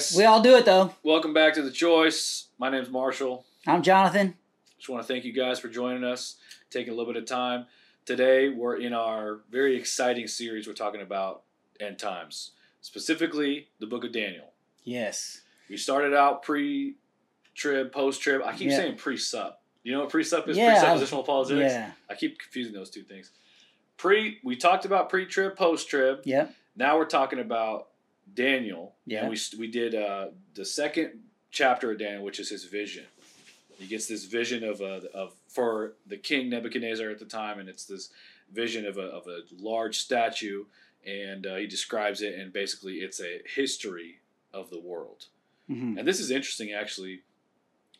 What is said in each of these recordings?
guys. We all do it though. Welcome back to The Choice. My name's Marshall. I'm Jonathan. Just want to thank you guys for joining us, taking a little bit of time. Today, we're in our very exciting series. We're talking about end times, specifically the book of Daniel. Yes. We started out pre trib, post trib. I keep Yeah. saying pre sup. You know what pre sup is? Yeah, Presuppositional apologetics. Yeah. I keep confusing those two things. Pre, we talked about pre trib, post trib. Yeah. Now we're talking about Daniel. Yeah. And we we did uh, the second chapter of Daniel, which is his vision. He gets this vision of a of for the king Nebuchadnezzar at the time, and it's this vision of a of a large statue, and uh, he describes it, and basically it's a history of the world. hmm And this is interesting, actually.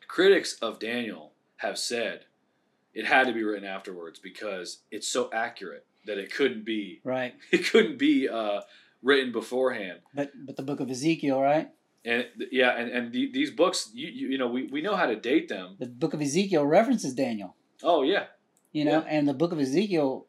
Critics of Daniel have said it had to be written afterwards because it's so accurate that it couldn't be Right. it couldn't be uh, written beforehand. But but the book of Ezekiel, right? And yeah, and, and the, these books, you, you you know, we, we know how to date them. The book of Ezekiel references Daniel. Oh yeah, You know, and the book of Ezekiel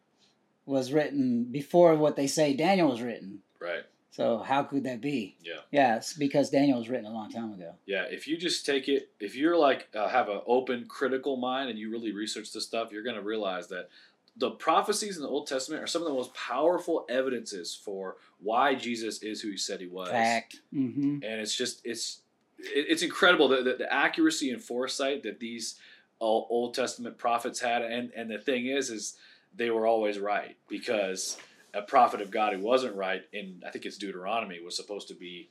was written before what they say Daniel was written. right. So how could that be? Yeah. Yeah, it's because Daniel was written a long time ago. Yeah, if you just take it, if you're like uh, have an open, critical mind, and you really research this stuff, you're going to realize that the prophecies in the Old Testament are some of the most powerful evidences for why Jesus is who he said he was. Fact. Mm-hmm. and it's just it's it's incredible the, the, the accuracy and foresight that these Old Old Testament prophets had, and and the thing is, is they were always right because a prophet of God who wasn't right in I think it's Deuteronomy was supposed to be,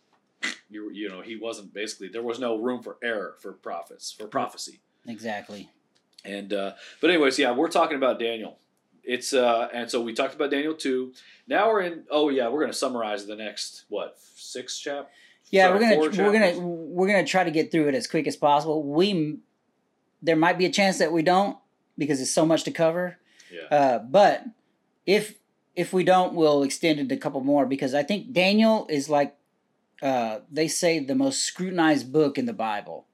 you you know he wasn't basically there was no room for error for prophets for prophecy Exactly. and uh, but anyways yeah we're talking about Daniel. It's uh and so we talked about Daniel two. Now we're in. Oh yeah, we're gonna summarize the next what six chap. Yeah, Sorry, we're gonna we're gonna we're gonna try to get through it as quick as possible. We there might be a chance that we don't because it's so much to cover. Yeah. Uh, but if if we don't, we'll extend it a couple more because I think Daniel is like uh, they say the most scrutinized book in the Bible.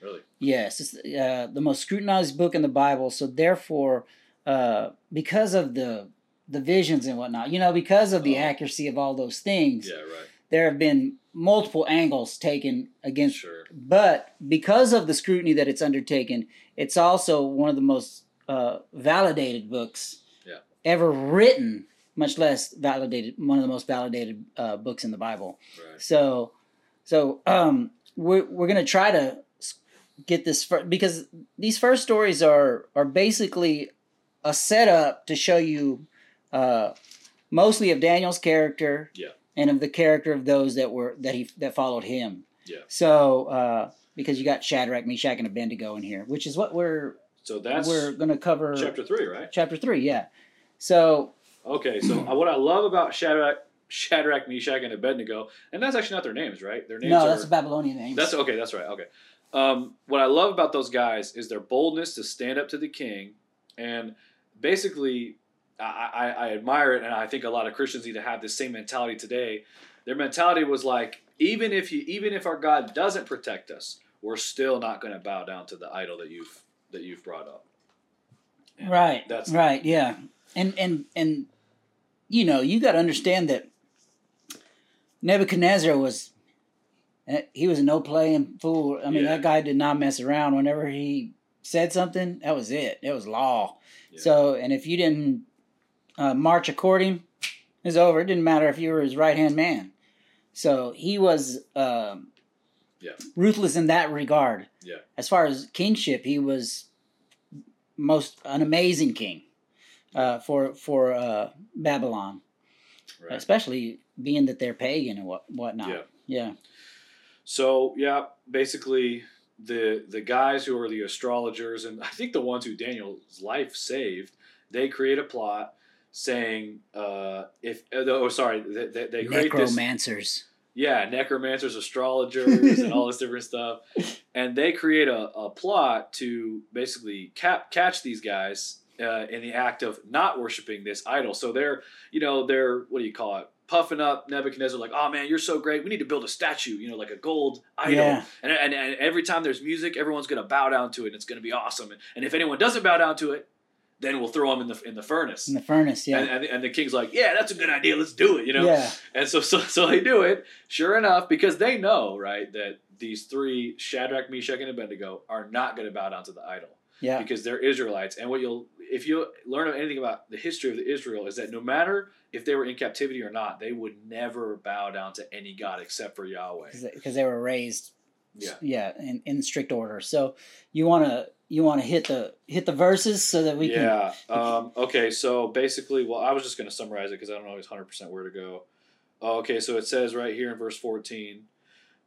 Really. Yes, it's uh, the most scrutinized book in the Bible. So therefore, uh, because of the the visions and whatnot, you know, because of the Oh. accuracy of all those things, Yeah. Right. there have been multiple angles taken against Sure. but because of the scrutiny that it's undertaken, it's also one of the most uh, validated books Yeah. ever written, much less validated, one of the most validated uh, books in the Bible. Right. So, so um, we're we're gonna try to get this fir- because these first stories are are basically a setup to show you uh, mostly of Daniel's character, Yeah. and of the character of those that were that he that followed him. Yeah. So, uh, because you got Shadrach, Meshach, and Abednego in here, which is what we're So that's we're gonna cover chapter three, right? chapter three. Yeah. So Okay. So what I love about Shadrach, Shadrach, Meshach, and Abednego, and that's actually not their names, right? Their names no, are. that's a Babylonian name. That's okay. That's right. Okay. Um, what I love about those guys is their boldness to stand up to the king, and basically, I, I, I admire it, and I think a lot of Christians need to have the same mentality today. Their mentality was like, even if you, even if our God doesn't protect us, we're still not going to bow down to the idol that you've that you've brought up. And right. That's right. Yeah. And and and you know you got to understand that Nebuchadnezzar was eh, he was a no playing fool. I mean Yeah. that guy did not mess around. Whenever he said something, that was it. It was law. Yeah. So and if you didn't uh, march according, it's over. It didn't matter if you were his right hand man. So he was um, Yeah. ruthless in that regard. Yeah. As far as kingship, he was most an amazing king uh, for for uh, Babylon, right. especially being that they're pagan and what whatnot. Yeah. Yeah. So yeah, basically the the guys who are the astrologers and I think the ones who Daniel's life saved, they create a plot saying uh, if uh, oh sorry they, they, they create this Necromancers. yeah necromancers astrologers and all this different stuff. And they create a, a plot to basically cap, catch these guys uh, in the act of not worshiping this idol. So they're you know they're what do you call it puffing up Nebuchadnezzar like oh man you're so great we need to build a statue you know like a gold idol Yeah. and, and, and every time there's music everyone's going to bow down to it and it's going to be awesome and, and if anyone doesn't bow down to it then we'll throw him in the in the furnace. In the furnace, yeah. And, and, and the king's like, yeah, that's a good idea. Let's do it. You know. Yeah. And so so so they do it. Sure enough, because they know right that these three Shadrach, Meshach, and Abednego are not going to bow down to the idol Yeah. because they're Israelites. And what you'll if you learn anything about the history of the Israel is that no matter if they were in captivity or not, they would never bow down to any god except for Yahweh. Because they were raised, Yeah. yeah, in, in strict order. So you want to you want to hit the hit the verses so that we can. yeah. Um, okay. So basically, well, I was just going to summarize it because I don't know always hundred percent where to go. Okay. So it says right here in verse fourteen,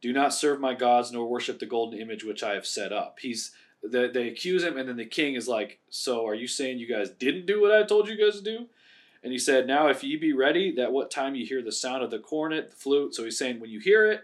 "Do not serve my gods nor worship the golden image which I have set up." He's they, they accuse him, and then the king is like, "So are you saying you guys didn't do what I told you guys to do?" And he said, "Now if ye be ready, that what time you hear the sound of the cornet, the flute." So he's saying, when you hear it,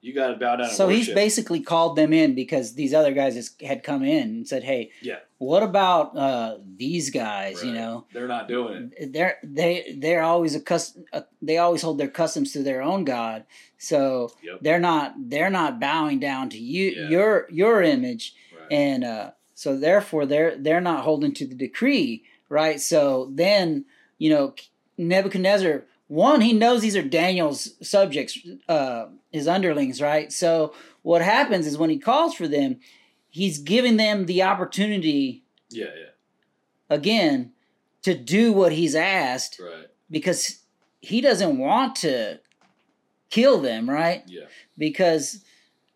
you got to bow down. So he's basically called them in because these other guys had come in and said, "Hey, Yeah. what about uh, these guys? You know, they're not doing it. they're they they're always accustomed. Uh, they always hold their customs to their own god. So Yep. they're not they're not bowing down to you Yeah. your your image, Right. And uh, so therefore they're they're not holding to the decree, right? So then you know Nebuchadnezzar. One, he knows these are Daniel's subjects, uh, his underlings, right? So what happens is when he calls for them, he's giving them the opportunity yeah. Yeah. again to do what he's asked Right. because he doesn't want to kill them, right? Yeah. Because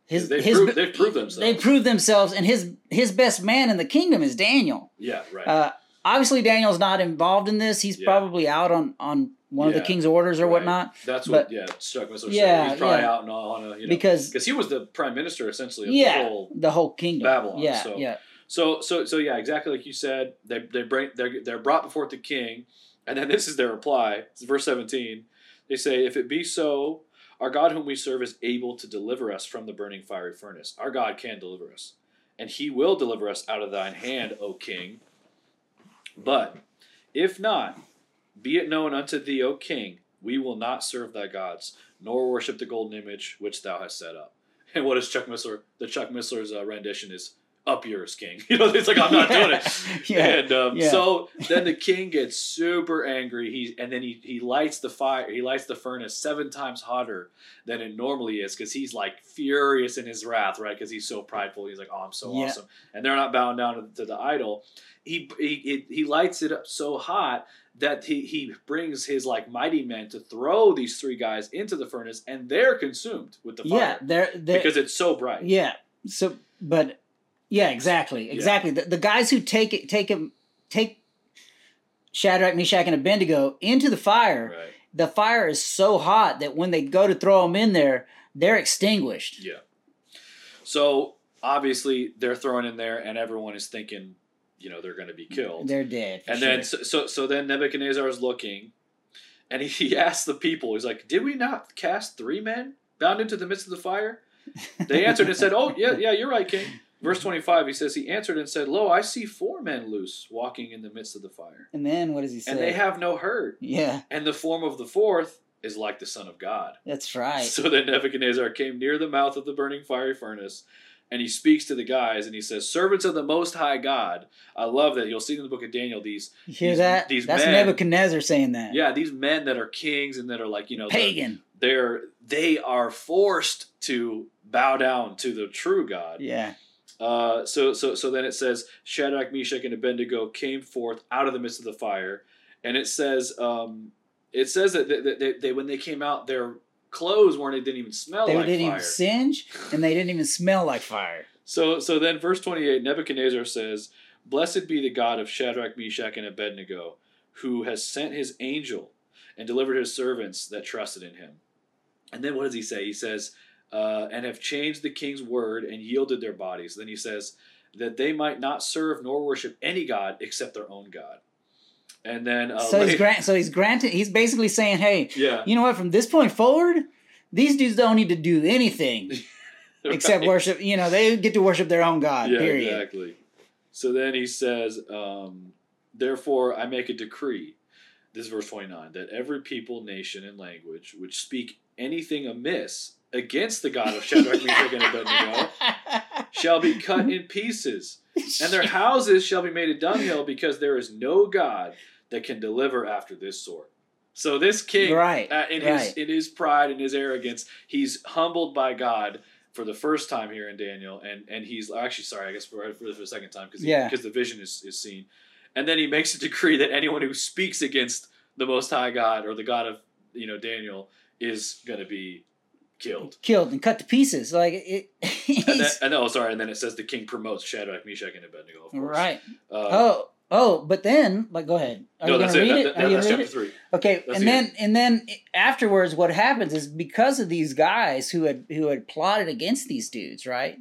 his They've his proved- they've proved themselves. They proved themselves, and his his best man in the kingdom is Daniel. Yeah. Right. Uh, obviously, Daniel's not involved in this. He's Yeah. probably out on on one of the king's orders or Right. whatnot. That's what, But- yeah, Chuck Missler Yeah, said. He's probably yeah. out and all on a, you know, Because- because he was the prime minister essentially of yeah, the whole. the whole kingdom. Babylon, Yeah, so- yeah, So, so, so, yeah, exactly like you said. They, they bring, they're, they're brought before the king, and then this is their reply. It's verse seventeen. They say, "If it be so, our God whom we serve is able to deliver us from the burning fiery furnace. Our God can deliver us, and He will deliver us out of thine hand, O King. But if not, be it known unto thee, O King, we will not serve thy gods, nor worship the golden image which thou hast set up. And what is Chuck Missler? The Chuck Missler's uh, rendition is "Up yours, King." You know, it's like I'm not doing it. yeah. And um, yeah. so then the king gets super angry. He and then he he lights the fire. He lights the furnace seven times hotter than it normally is because he's like furious in his wrath, right? Because he's so prideful. He's like, "Oh, I'm so Yeah. awesome," and they're not bowing down to, to the idol. He, he he lights it up so hot that he, he brings his like mighty men to throw these three guys into the furnace and they're consumed with the fire yeah, they're, they're because it's so bright. Yeah. So, but yeah, exactly, exactly. The, the guys who take it, take him, take Shadrach, Meshach, and Abednego into the fire. Right. The fire is so hot that when they go to throw them in there, they're extinguished. Yeah. So obviously they're thrown in there, and everyone is thinking, you know, they're going to be killed. They're dead. and then so, so so then Nebuchadnezzar is looking, and he, he asks the people, he's like, "Did we not cast three men bound into the midst of the fire?" They answered and said, "Oh yeah, yeah, you're right, King." Verse twenty-five, he says, "He answered and said, Lo, I see four men loose walking in the midst of the fire, and then what does he say? and they have no hurt, yeah, and the form of the fourth is like the Son of God." that's right. So then Nebuchadnezzar came near the mouth of the burning fiery furnace, and he speaks to the guys, and he says, "Servants of the Most High God." I love that. You'll see in the book of Daniel these, You hear these- that? these that's men- Nebuchadnezzar saying that. yeah, these men that are kings and that are like you know, they're- Pagan. They're they are forced to bow down to the true God. Yeah. Uh, so so so then it says Shadrach, Meshach, and Abednego came forth out of the midst of the fire, and it says um, it says that they, they, they when they came out, their clothes weren't. They didn't even smell like fire. They like didn't fire. even singe, and they didn't even smell like fire. So so then verse 28 Nebuchadnezzar says, "Blessed be the God of Shadrach, Meshach and Abednego, who has sent his angel and delivered his servants that trusted in him." And then what does he say? He says, uh, "And have changed the king's word and yielded their bodies." Then he says that they might not serve nor worship any god except their own God. And then uh, so he's later- grant. So he's granted. He's basically saying, "Hey, yeah, you know what? From this point forward, these dudes don't need to do anything except worship. You know, they get to worship their own God. yeah, period. exactly. So then he says, um, "Therefore I make a decree." This is verse twenty nine that every people, nation, and language which speak anything amiss against the God of Shadrach, Meshach, and Abednego shall be cut in pieces, and their houses shall be made a dunghill, because there is no God that can deliver after this sort. So this king, Right, uh, in his in his pride and his arrogance, he's humbled by God for the first time here in Daniel, and and he's actually sorry, I guess for, for the second time because Yeah. because the vision is, is seen, and then he makes a decree that anyone who speaks against the Most High God or the God of you know Daniel is going to be killed. killed and cut to pieces. Like it. And and oh, sorry, and then it says the king promotes Shadrach, Meshach, and Abednego. Of course. right. Uh, Oh, oh, but then, like, go ahead. Are no, you that's gonna it. read That- it? that- Are you that's chapter it? three. Okay, That's and the then and then afterwards, what happens is because of these guys who had who had plotted against these dudes, right?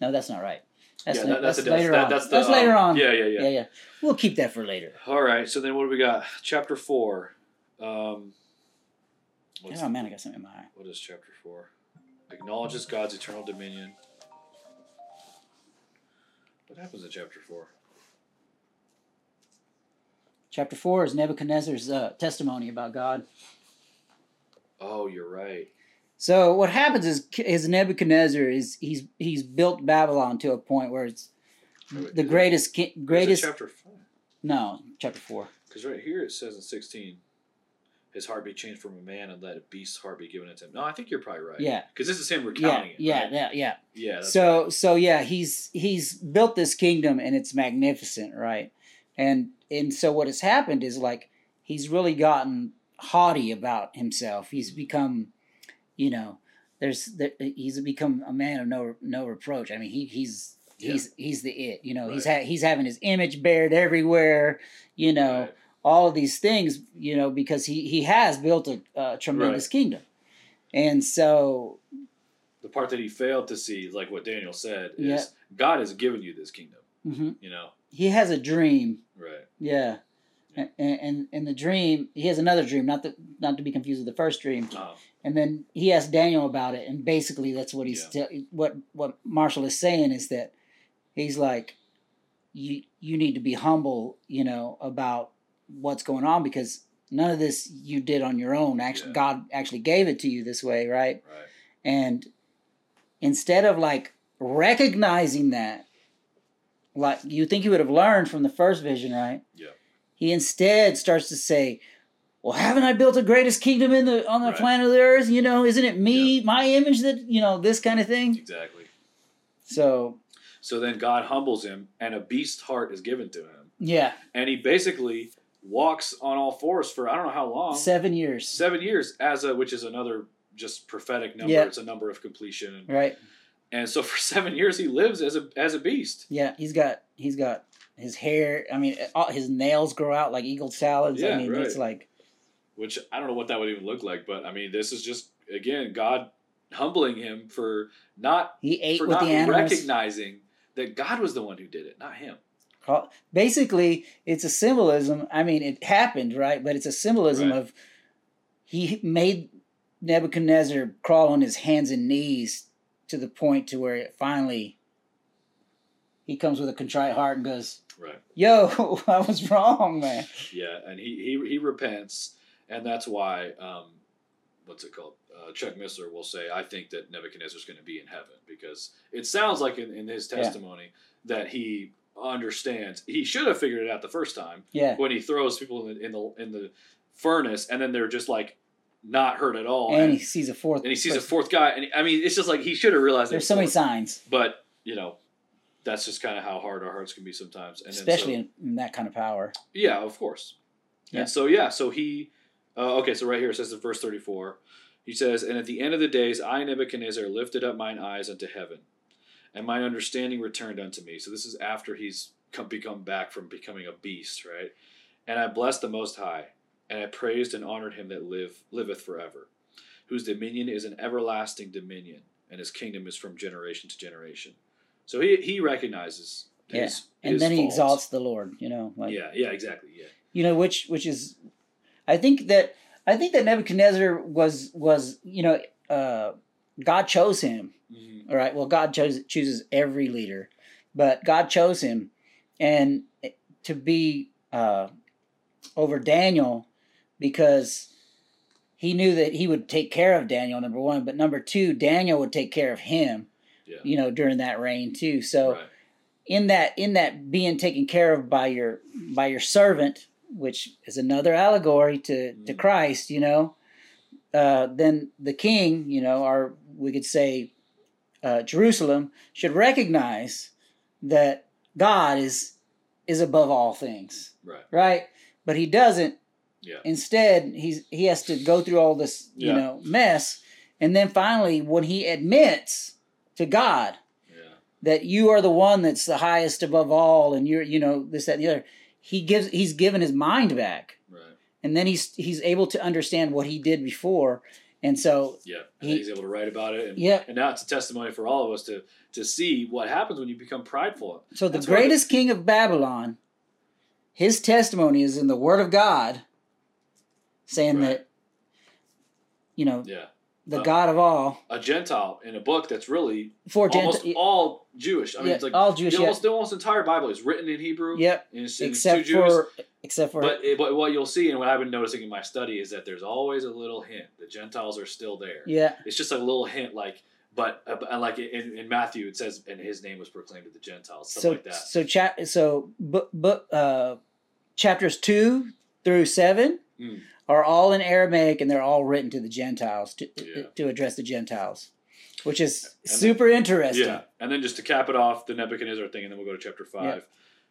No, that's not right. That's, yeah, that, that's, that's later that, on. That's, the, that's later um, on. Yeah, yeah, yeah, yeah, yeah. We'll keep that for later. All right. So then, what do we got? Chapter four. Um, what's Oh man, I got something in my eye. What is chapter four? Acknowledges God's eternal dominion. What happens in chapter four? Chapter four is Nebuchadnezzar's uh, testimony about God. Oh, you're right. So what happens is is Nebuchadnezzar is he's he's built Babylon to a point where it's Wait, the greatest greatest chapter five. no chapter four Because right here it says in sixteen, his heart be changed from a man and let a beast's heart be given unto him. No, I think you're probably right. yeah Because this is him yeah recounting it. yeah right? yeah yeah Yeah. So right. so yeah he's he's built this kingdom and it's magnificent right and and so what has happened is like he's really gotten haughty about himself he's mm-hmm. become you know there's there, he's become a man of no no reproach i mean he he's Yeah. he's he's the it you know he's ha- he's having his image bared everywhere you know Right. All of these things you know because he he has built a, a tremendous kingdom and so the part that he failed to see, like what Daniel said, is Yeah. God has given you this kingdom. mhm, You know. he has a dream Right. Yeah, and and and the dream he has another dream, not the not to be confused with the first dream. Oh, And then he asked Daniel about it, and basically that's what he's te- what what Marshall is saying is that he's like, you you need to be humble, you know, about what's going on because none of this you did on your own. Actually, Yeah. God actually gave it to you this way, right? right. And instead of like recognizing that, like you think he would have learned from the first vision, right? Yeah. He instead starts to say, "Well, haven't I built the greatest kingdom in the on the Right. planet of the earth? You know, isn't it me, my image that you know this kind of thing?" Exactly. So So then God humbles him, and a beast heart is given to him, yeah, and he basically walks on all fours for I don't know how long, seven years, seven years, as a which is another just prophetic number. Yeah. It's a number of completion, and, right? and so for seven years he lives as a as a beast. Yeah, he's got he's got his hair. I mean, all, his nails grow out like eagle salads. I Yeah, mean, it's like Which I don't know what that would even look like, but I mean, this is just again God humbling him for not he ate for with not the animals. recognizing that God was the one who did it, not him. Call- Basically, it's a symbolism. I mean, it happened, right? But it's a symbolism Right. of he made Nebuchadnezzar crawl on his hands and knees to the point to where it finally he comes with a contrite heart and goes, Right. "Yo, I was wrong, man." Yeah, and he he, he repents, and that's why um, what's it called? Uh, Chuck Missler will say, "I think that Nebuchadnezzar's going to be in heaven because it sounds like in, in his Yeah. testimony that he understands. He should have figured it out the first time Yeah, when he throws people in the in the in the furnace, and then they're just like not hurt at all, and and, he sees a fourth. and he sees a fourth guy, and he- I mean, it's just like he should have realized. There's so many signs, but you know. That's just kind of how hard our hearts can be sometimes, and especially so- in, that kind of power. yeah, of course. Yeah. And so yeah, so he uh, okay, so right here it says in verse 34, he says, "And at the end of the days I Nebuchadnezzar lifted up mine eyes unto heaven, and mine understanding returned unto me." So this is after he's come become back from becoming a beast, right? And I blessed the most high, and I praised and honored him that live liveth forever, whose dominion is an everlasting dominion, and his kingdom is from generation to generation. So he he recognizes Yeah. his, And his then he exalts the Lord. You know, like yeah, yeah, exactly. Yeah. you know which which is i think that i think that nebuchadnezzar was was you know uh god chose him Mhm. all right well god chose chooses every leader but god chose him and to be uh over daniel because he knew that he would take care of daniel number one but number two daniel would take care of him Yeah. you know, during that reign too. So right. in that in that being taken care of by your by your servant, which is another allegory to to Mm. Christ, you know, uh, then the king, you know, or we could say uh, Jerusalem should recognize that God is is above all things, Right. right? But he doesn't. Yeah. Instead, he's he has to go through all this, you Yeah. know, mess, and then finally, when he admits to God Yeah. that you are the one that's the highest above all, and you're, you know, this, that, and the other, he gives he's given his mind back. And then he's he's able to understand what he did before, and so Yeah. And He- he's able to write about it. And, Yeah. and now it's a testimony for all of us to to see what happens when you become prideful. so the That's why the- greatest king of Babylon, his testimony is in the Word of God, saying Right. that, you know, Yeah. the Uh, God of all A Gentile in a book that's really for almost all Jewish. I mean, yeah, it's like all Jewish, the, yeah, almost the almost entire Bible is written in Hebrew. yep, And it's, and it's except for except for But, it, but what you'll see, and what I've been noticing in my study, is that there's always a little hint. The Gentiles are still there. yeah, It's just a little hint, like, but uh, like in, in Matthew, it says, and his name was proclaimed to the Gentiles, stuff so like that. so chat so book book uh chapters two through seven Mm. are all in Aramaic and they're all written to the Gentiles to Yeah. to address the Gentiles, which is And super interesting. Yeah, and then just to cap it off, the Nebuchadnezzar thing, and then we'll go to chapter five,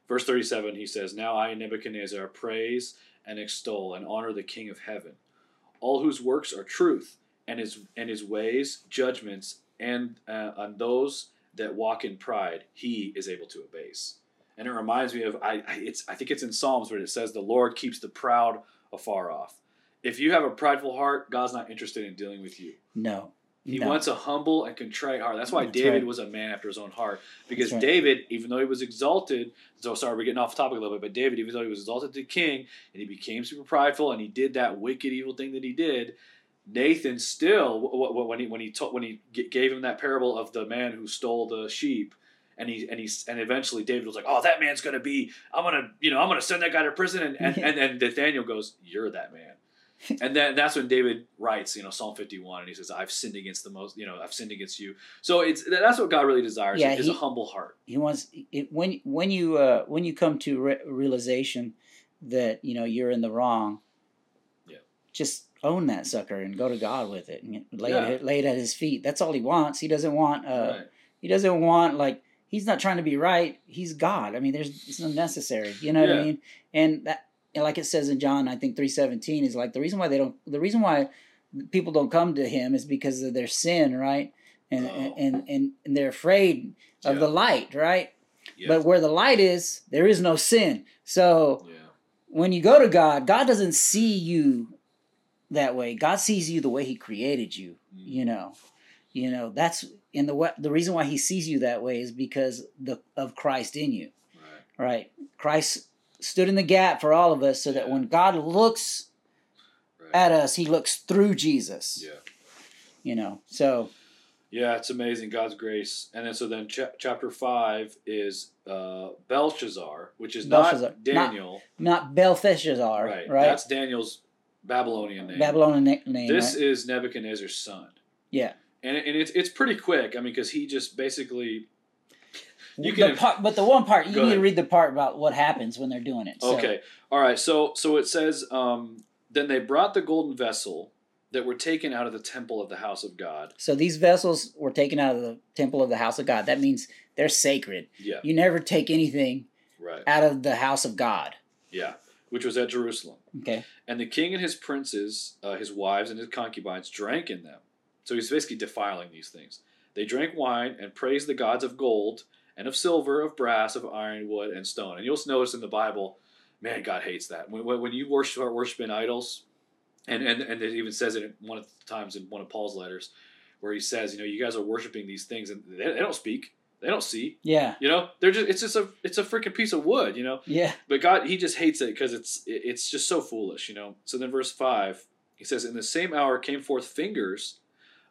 verse thirty-seven. He says, "Now I Nebuchadnezzar praise and extol and honor the King of Heaven, all whose works are truth, and his and his ways judgments, and uh, on those that walk in pride, he is able to abase." And it reminds me of I it's I think it's in Psalms where it says, "The Lord keeps the proud afar off." If you have a prideful heart, God's not interested in dealing with you. No. He no. wants a humble and contrite heart. That's why That's David right. was a man after his own heart. Because right. David, even though he was exalted, so sorry, we're getting off topic a little bit, but David, even though he was exalted to king and he became super prideful and he did that wicked, evil thing that he did, Nathan still, when he when he when he gave him that parable of the man who stole the sheep, and he and he and eventually David was like, "Oh, that man's gonna be, I'm gonna, you know, I'm gonna send that guy to prison," and and and, and Nathaniel goes, "You're that man." and then that's when David writes, you know, Psalm 51, and he says, "I've sinned against the most, you know, I've sinned against you." So it's that's what God really desires Yeah, is he- a humble heart. he wants it, when when you uh, when you come to re- realization that you know you're in the wrong. Yeah. Just own that sucker and go to God with it and lay Yeah. it lay it at His feet. That's all He wants. He doesn't want. Uh, right. He doesn't want like He's not trying to be right. He's God. I mean, there's it's unnecessary. You know what I mean? And that and like it says in John, I think three seventeen is like the reason why they don't. The reason why people don't come to Him is because of their sin, right? And Oh. and, and and they're afraid of Yeah. the light, right? Yeah. But where the light is, there is no sin. So yeah. when you go to God, God doesn't see you that way. God sees you the way He created you. Mm. You know, you know that's in the the reason why He sees you that way is because the of Christ in you. Right. Right? Christ stood in the gap for all of us, so that Yeah. when God looks Right. at us, He looks through Jesus. yeah. You know, so Yeah, it's amazing God's grace. And then so then cha- chapter 5 is uh Belshazzar, which is Belshazzar. not Not- Daniel. not Belteshazzar, right. right? That's Daniel's Babylonian name. Babylonian na- name. This right? is Nebuchadnezzar's son. yeah. And, and it's it's pretty quick. I mean, because he just basically You can- part, but the one part you need ahead. to read the part about what happens when they're doing it. So, Okay. All right. So so it says, um, then they brought the golden vessel that were taken out of the temple of the house of God. So these vessels were taken out of the temple of the house of God. That means they're sacred. Yeah. You never take anything Right. out of the house of God. Yeah. Which was at Jerusalem. Okay. And the king and his princes, uh, his wives and his concubines, drank in them. So he's basically defiling these things. They drank wine and praised the gods of gold and of silver, of brass, of iron, wood, and stone. And you'll notice in the Bible, man, God hates that. When, when you worship, start worshiping idols, and, and, and it even says it one of the times in one of Paul's letters, where he says, you know, you guys are worshiping these things and they, they don't speak, they don't see, Yeah. you know, they're just it's just a it's a freaking piece of wood, you know. Yeah. But God, He just hates it because it's it's just so foolish, you know. So then, verse five, He says, "In the same hour came forth fingers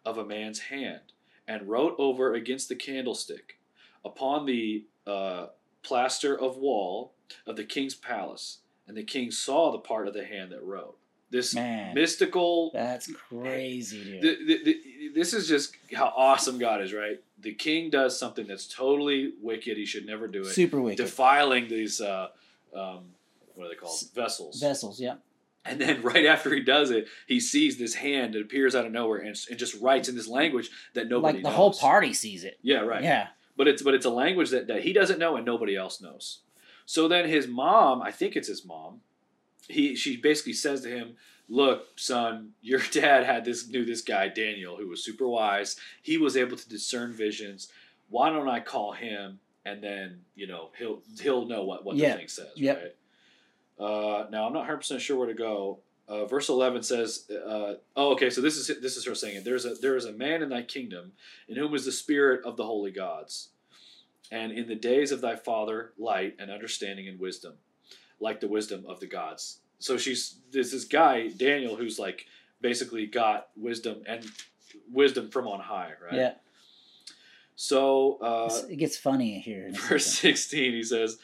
of a man's hand, and wrote over against the candlestick, upon the uh, plaster of wall of the king's palace, and the king saw the part of the hand that wrote." This Man. mystical. That's crazy, dude. th- th- th- this is just how awesome God is, right? the king does something that's totally wicked. He should never do it. Super wicked. Defiling these, uh, um, what are they called? Vessels. Vessels, yeah. And then right after he does it, he sees this hand that appears out of nowhere and, and just writes in this language that nobody like the knows. whole party sees it. Yeah, right. Yeah. But it's but it's a language that, that he doesn't know and nobody else knows. So then his mom, I think it's his mom, he she basically says to him, Look, son, your dad had this knew this guy, Daniel, who was super wise. He was able to discern visions. Why don't I call him and then, you know, he'll he'll know what, what Yeah. the thing says, Yep. right? Uh, now I'm not 100 percent sure where to go. Uh, verse 11 says, uh, "Oh, okay. So this is this is her saying it. There's a there is a man in thy kingdom, in whom is the spirit of the holy gods, and in the days of thy father light and understanding and wisdom, like the wisdom of the gods." So she's there's this guy Daniel who's like basically got wisdom and wisdom from on high, right? Yeah. So uh, it gets funny here. in verse 16 he says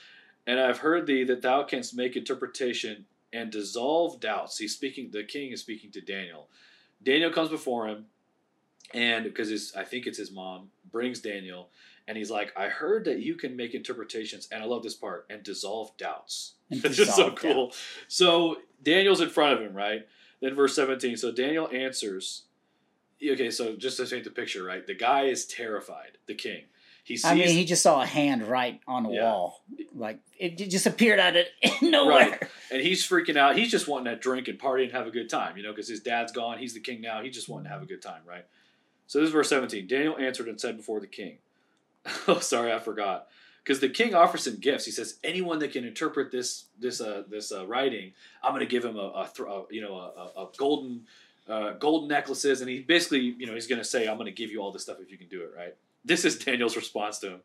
and i've heard thee that thou canst make interpretation and dissolve doubts. He's speaking the king is speaking to daniel. Daniel comes before him and because his i think it's his mom brings daniel and he's like i heard that you can make interpretations and i love this part and dissolve doubts. And it's just so cool. so daniel's in front of him right? Then verse 17 so daniel answers okay so just to paint the picture right the guy is terrified the king he sees I mean, he just saw a hand right on the Yeah. wall. Like, it just appeared out of nowhere. and he's freaking out. He's just wanting to drink and party and have a good time, you know, because his dad's gone. He's the king now. He's just wanting to have a good time, right? So this is verse 17. Daniel answered and said before the king, Oh, sorry, I forgot. Because the king offers him gifts. He says, anyone that can interpret this this uh, this uh, writing, I'm going to give him a, a, thr- a you know a, a, a golden uh, golden necklaces, and he basically you know he's going to say, I'm going to give you all this stuff if you can do it, right? This is Daniel's response to him.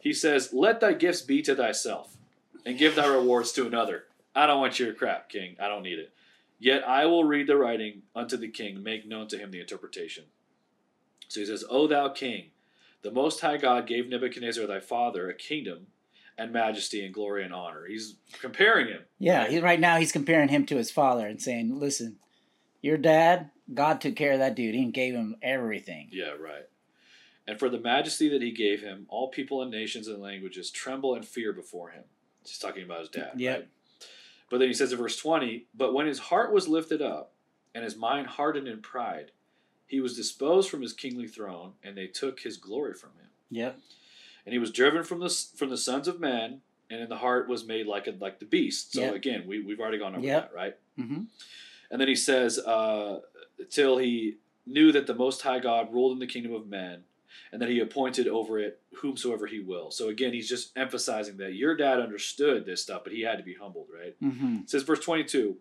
He says, Let thy gifts be to thyself, and give thy rewards to another. I don't want your crap, king. I don't need it. Yet I will read the writing unto the king, make known to him the interpretation. So he says, O thou king, the Most High God gave Nebuchadnezzar thy father a kingdom and majesty and glory and honor. He's comparing him. Yeah, he, right now he's comparing him to his father and saying, "Listen, your dad, God took care of that dude. and gave him everything." Yeah, right. And for the majesty that he gave him, all people and nations and languages tremble and fear before him. He's talking about his dad, Yep. right? But then he says in verse 20, But when his heart was lifted up, and his mind hardened in pride, he was disposed from his kingly throne, and they took his glory from him. Yeah. And he was driven from the from the sons of men, and in the heart was made like a, like the beast. So Yep. again, we we've already gone over Yep. that, right? hmm And then he says, uh, till he knew that the Most High God ruled in the kingdom of men, and that he appointed over it whomsoever he will. So again, he's just emphasizing that your dad understood this stuff, but he had to be humbled, right? hmm It says, verse 22,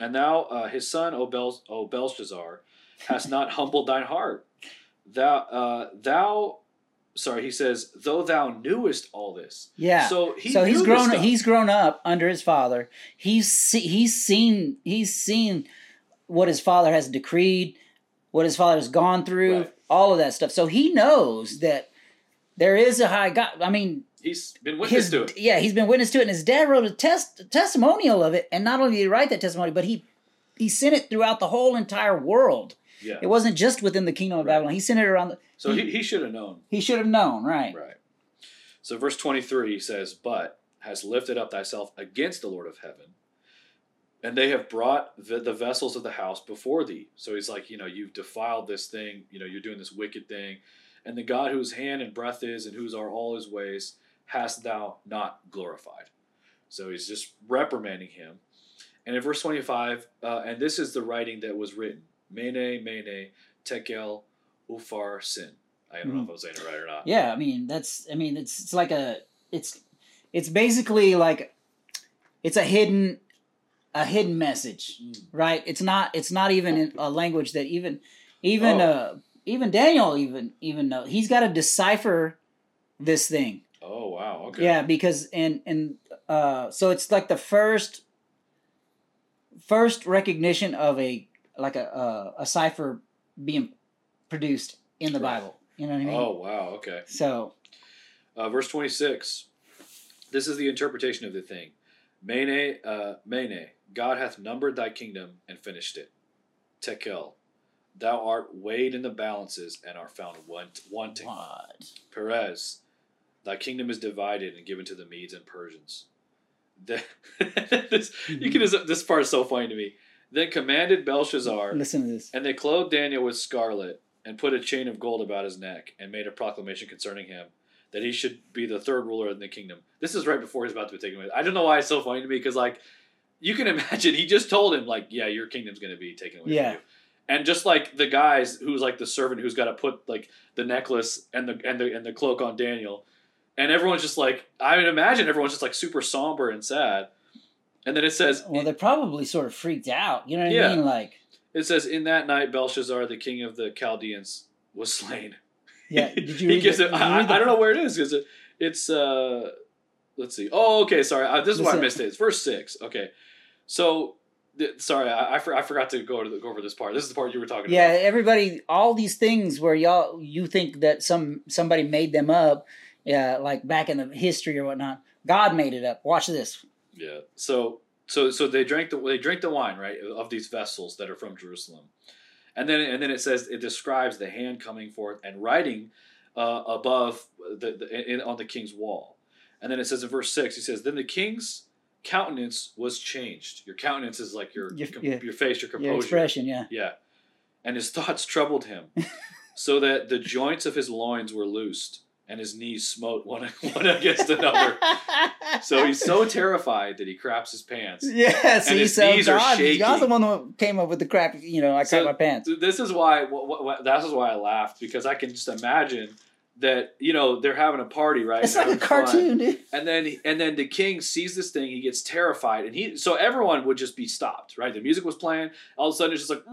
And thou, uh, his son, O, Bel- o Belshazzar, hast not humbled thine heart. Thou, uh, thou, sorry, he says, though thou knewest all this. Yeah. So, he so he's grown. He's grown up under his father. He's see, he's seen he's seen what his father has decreed, what his father has gone through, Right. All of that stuff. So he knows that there is a high God. I mean, He's been witness his to it. yeah, he's been witness to it, and his dad wrote a test testimonial of it. And not only did he write that testimony, but he he sent it throughout the whole entire world. Yeah. It wasn't just within the kingdom of Right. Babylon. He sent it around. The, So he, he should have known. he should have known, right? Right. So verse 23 says, But has lifted up thyself against the Lord of heaven, and they have brought the, the vessels of the house before thee. So he's like, you know, you've defiled this thing, you know, you're doing this wicked thing. And the God whose hand and breath is, and whose are all his ways, hast thou not glorified. So he's just reprimanding him. And in verse 25, uh, and this is the writing that was written Mene, Mene, Tekel, Upharsin. I don't know if I was saying it right or not. Yeah, I mean that's I mean it's it's like a it's it's basically like it's a hidden a hidden message, Mm. right? It's not it's not even a language that even even Oh. uh even Daniel even even know he's got to decipher this thing. Oh wow. Okay. Yeah, because and and uh so it's like the first first recognition of a like a uh, a cipher being produced in the Right. Bible. You know what I mean? Oh wow. Okay. So Uh, verse twenty six. This is the interpretation of the thing. Mene, uh, Mene, God hath numbered thy kingdom and finished it. Tekel, thou art weighed in the balances and are found want- wanting. What? Perez, thy kingdom is divided and given to the Medes and Persians. The, this, you can just, this part is so funny to me. Then commanded Belshazzar, Listen to this. and they clothed Daniel with scarlet and put a chain of gold about his neck and made a proclamation concerning him that he should be the third ruler in the kingdom. This is right before he's about to be taken away. I don't know why it's so funny to me because like you can imagine he just told him like yeah your kingdom's going to be taken away Yeah. from you. And just like the guys who's like the servant who's got to put like the necklace and the and the and the cloak on Daniel, and everyone's just like I would imagine everyone's just like super somber and sad. And then it says Well, they're probably sort of freaked out. You know what Yeah. I mean? Like, it says in that night Belshazzar the king of the Chaldeans was slain. Yeah. Did you he gives it. I, I don't know where it is because it, it's. uh Let's see. Oh, okay. Sorry, uh, this is why I missed it. It's verse six. Okay, so sorry, I, I, for, I forgot to go to the, go over this part. This is the part you were talking Yeah, about. Yeah everybody, all these things where y'all you think that some somebody made them up, yeah, like back in the history or whatnot. God made it up. Watch this. Yeah. So so so they drank the they drink the wine right of these vessels that are from Jerusalem, and then and then it says it describes the hand coming forth and writing uh, above the, the in, on the king's wall, and then it says in verse six he says then the king's countenance was changed. Your countenance is like your Your- your face, your composure. Your expression, yeah. Yeah. And his thoughts troubled him, so that the joints of his loins were loosed, and his knees smote one, one against another. So he's so terrified that he craps his pants. yeah, see, his so knees are God, shaking. God's the one who came up with the crap. You know, I So- crap my pants. This is why. What, what, what, that is why I laughed because I can just imagine that you know they're having a party, right? It's like a fun. cartoon, dude. And then and then the king sees this thing, he gets terrified, and he so everyone would just be stopped, right? The music was playing, all of a sudden it's just like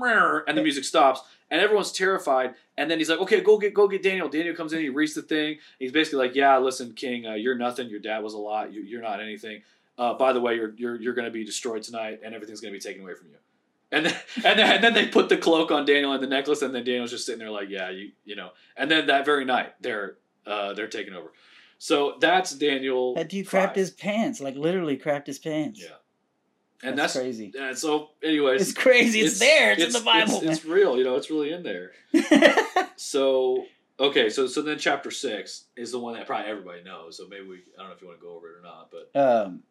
and the music stops, and everyone's terrified. And then he's like, "Okay, go get go get Daniel." Daniel comes in, he reads the thing. He's basically like, "Yeah, listen, King, uh, you're nothing. Your dad was a lot. You, you're not anything. Uh, by the way, you're you're you're going to be destroyed tonight, and everything's going to be taken away from you." And then, and then and then they put the cloak on Daniel and the necklace, and then Daniel's just sitting there like, "Yeah, you you know." And then that very night, they're uh, they're taking over. So that's Daniel. That dude five. crapped his pants, like literally crapped his pants. Yeah. And that's, crazy. And so, anyways, It's crazy. It's, there. It's, in the Bible. It's, it's real. You know, it's really in there. So okay, so so then chapter six is the one that probably everybody knows. So maybe we I don't know if you want to go over it or not, but um,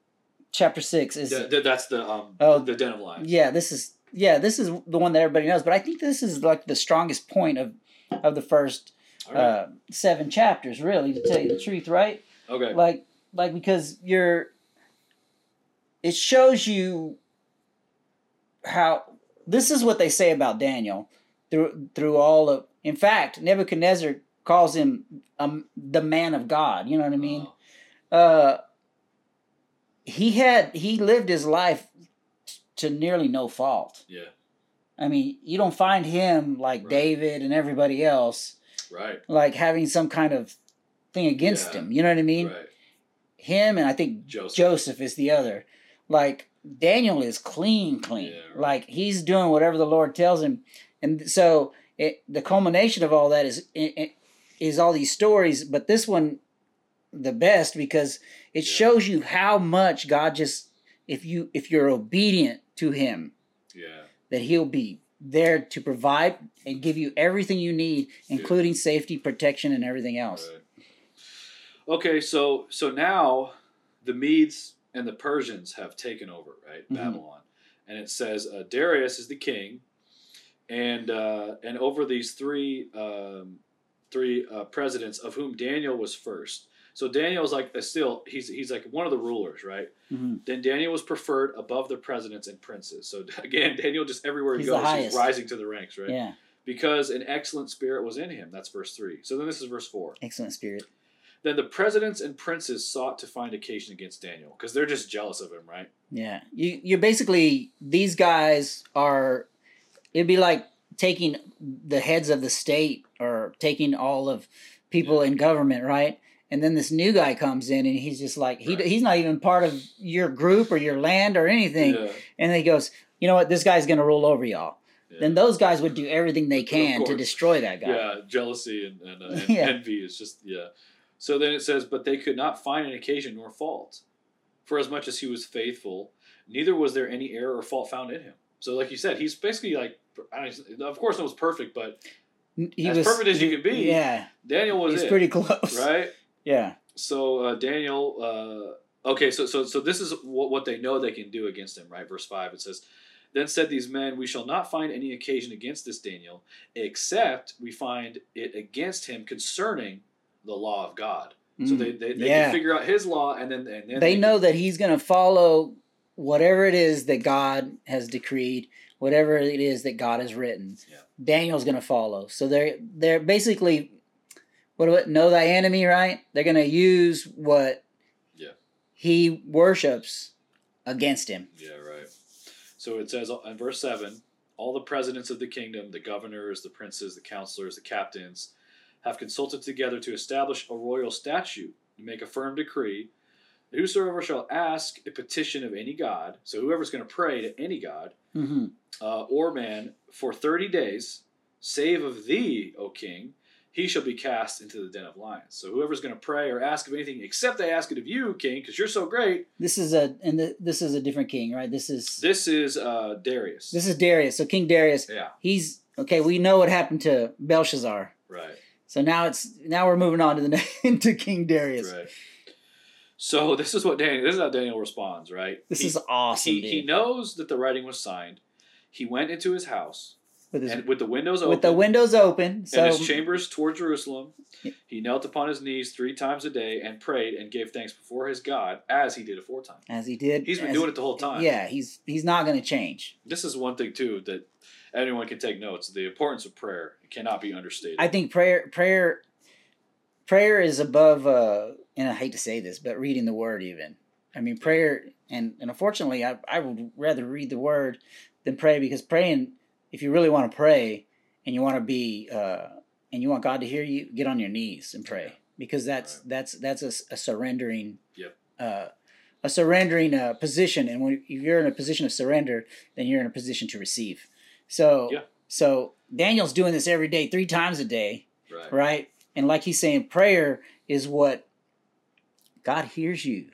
chapter six is th- th- that's the um Oh, the den of lions. yeah. This is yeah. This is the one that everybody knows. But I think this is like the strongest point of of the first right. uh, seven chapters. Really, to tell you the truth, right? okay. Like like because you're. It shows you how this is what they say about Daniel through through all of. In fact, Nebuchadnezzar calls him um, the man of God. You know what I mean? Uh, uh, he had he lived his life to nearly no fault. yeah. I mean, you don't find him like Right. David and everybody else Right. like having some kind of thing against Yeah. him. You know what I mean? right. Him and I think Joseph. Joseph is the other. Like Daniel is clean, clean. Yeah, right. Like he's doing whatever the Lord tells him, and so it, the culmination of all that is is all these stories. But this one, the best because it Yeah. shows you how much God just if you if you're obedient to Him, Yeah. that He'll be there to provide and give you everything you need, including safety, protection, and everything else. Right. Okay, so so now the Medes and the Persians have taken over, right? Mhm. Babylon, and it says uh, Darius is the king, and uh, and over these three um, three uh, presidents, of whom Daniel was first. So Daniel is like still he's he's like one of the rulers, right? Mhm. Then Daniel was preferred above the presidents and princes. So again, Daniel just everywhere he He's goes, he's rising to the ranks, right? Yeah, Because an excellent spirit was in him. That's verse three. So then this is verse four. excellent spirit. Then the presidents and princes sought to find occasion against Daniel because they're just jealous of him, right? Yeah, you you're basically these guys are. It'd be like taking the heads of the state or taking all of people in government, right? And then this new guy comes in and he's just like he Right. he's not even part of your group or your land or anything. Yeah, And he goes, you know what? This guy's gonna rule over y'all. yeah. Then those guys would do everything they can to destroy that guy. yeah, jealousy and, and, uh, and Yeah. envy is just yeah. So then it says, but they could not find an occasion nor fault, for as much as he was faithful, neither was there any error or fault found in him. So, like you said, he's basically like, of course, no one's perfect, but He as perfect as you could be. Yeah, Daniel was he's it, pretty close. right? Yeah. So uh, Daniel, uh, okay, so so so this is what, what they know they can do against him, right? Verse five, it says, "Then said these men, We shall not find any occasion against this Daniel, except we find it against him concerning the law of God." So Mm. they they, they Yeah. can figure out his law, and then and then they know can- that he's going to follow whatever it is that God has decreed, whatever it is that God has written. Yeah. Daniel's going to follow. So they're they're basically what do it know thy enemy, right? They're going to use what Yeah. he worships against him. Yeah, right. So it says in verse 7 all the presidents of the kingdom, the governors, the princes, the counselors, the captains, have consulted together to establish a royal statute, to make a firm decree that whosoever shall ask a petition of any god, so whoever's going to pray to any god hmm uh, or man for 30 days, save of thee, O king, he shall be cast into the den of lions. So whoever's going to pray or ask of anything except they ask it of you, king, because you're so great, This is a and the, this is a different king, right? This is this is uh, Darius. this is Darius. So King Darius, yeah, he's okay. We know what happened to Belshazzar. right. So now it's now we're moving on to the next to King Darius. Right. So this is what Daniel. This is how Daniel responds. Right. This he, is awesome. he, he knows that the writing was signed. He went into his house with his, and with the windows open with the windows open. So and his chambers toward Jerusalem. He knelt upon his knees three times a day and prayed and gave thanks before his God as he did aforetime. as he did, He's been doing it the whole time. Yeah, he's he's not going to change. This is one thing too that anyone can take notes. The importance of prayer cannot be understated. I think prayer prayer prayer is above. uh And I hate to say this, but reading the word even. I mean, prayer and and unfortunately, I I would rather read the word than pray because praying, if you really want to pray and you want to be uh and you want God to hear you, get on your knees and pray Yeah. because that's Right. that's that's a surrendering. Yep. Uh, a surrendering uh, position, and when if you're in a position of surrender, then you're in a position to receive. So, Yeah. So Daniel's doing this every day, three times a day, right. right? And like he's saying, prayer is what God hears you,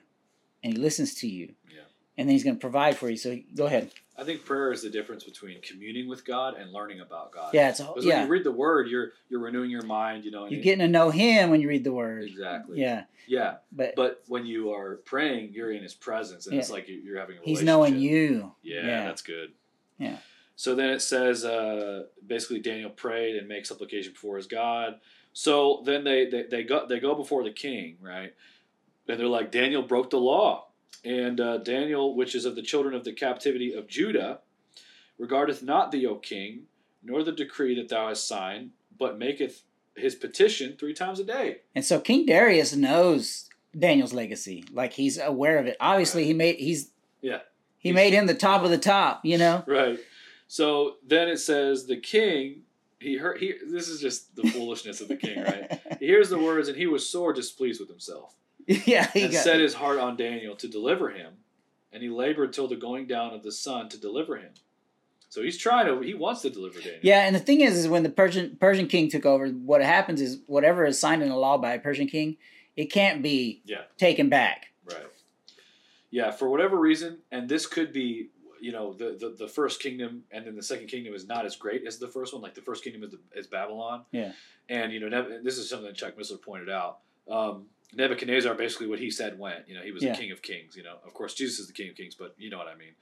and He listens to you, Yeah. and then He's going to provide for you. So go ahead. I think prayer is the difference between communing with God and learning about God. Yeah, it's a, Because when yeah. you read the word, you're you're renewing your mind. You know, You're getting to know Him when you read the Word. exactly. Yeah, Yeah, but, but when you are praying, you're in His presence, and it's like you- you're having a He's knowing you. Yeah, Yeah. that's good. Yeah. So then it says, uh, basically, Daniel prayed and makes supplication before his God. So then they, they, they go they go before the king, right? And they're like, Daniel broke the law, and uh, Daniel, which is of the children of the captivity of Judah, regardeth not thee, O king, nor the decree that thou hast signed, but maketh his petition three times a day. And so King Darius knows Daniel's legacy. Like he's aware of it. Obviously, he made he's Yeah. he He's- made him the top of the top. You know. Right. So then it says the king. He heard. He. This is just the foolishness of the king, right? He hears the words, and he was sore displeased with himself, yeah, he and got, set his heart on Daniel to deliver him, and he labored till the going down of the sun to deliver him. So he's trying to. He wants to deliver Daniel. Yeah, and the thing is, is when the Persian Persian king took over, what happens is whatever is signed in a law by a Persian king, it can't be Yeah. taken back. Right. Yeah. For whatever reason, and this could be. You know the, the the first kingdom and then the second kingdom is not as great as the first one. Like the first kingdom is, the, is Babylon. Yeah. And you know Neb- this is something that Chuck Missler pointed out. Um, Nebuchadnezzar basically what he said went. You know he was Yeah. the king of kings. You know of course Jesus is the king of kings, but you know what I mean.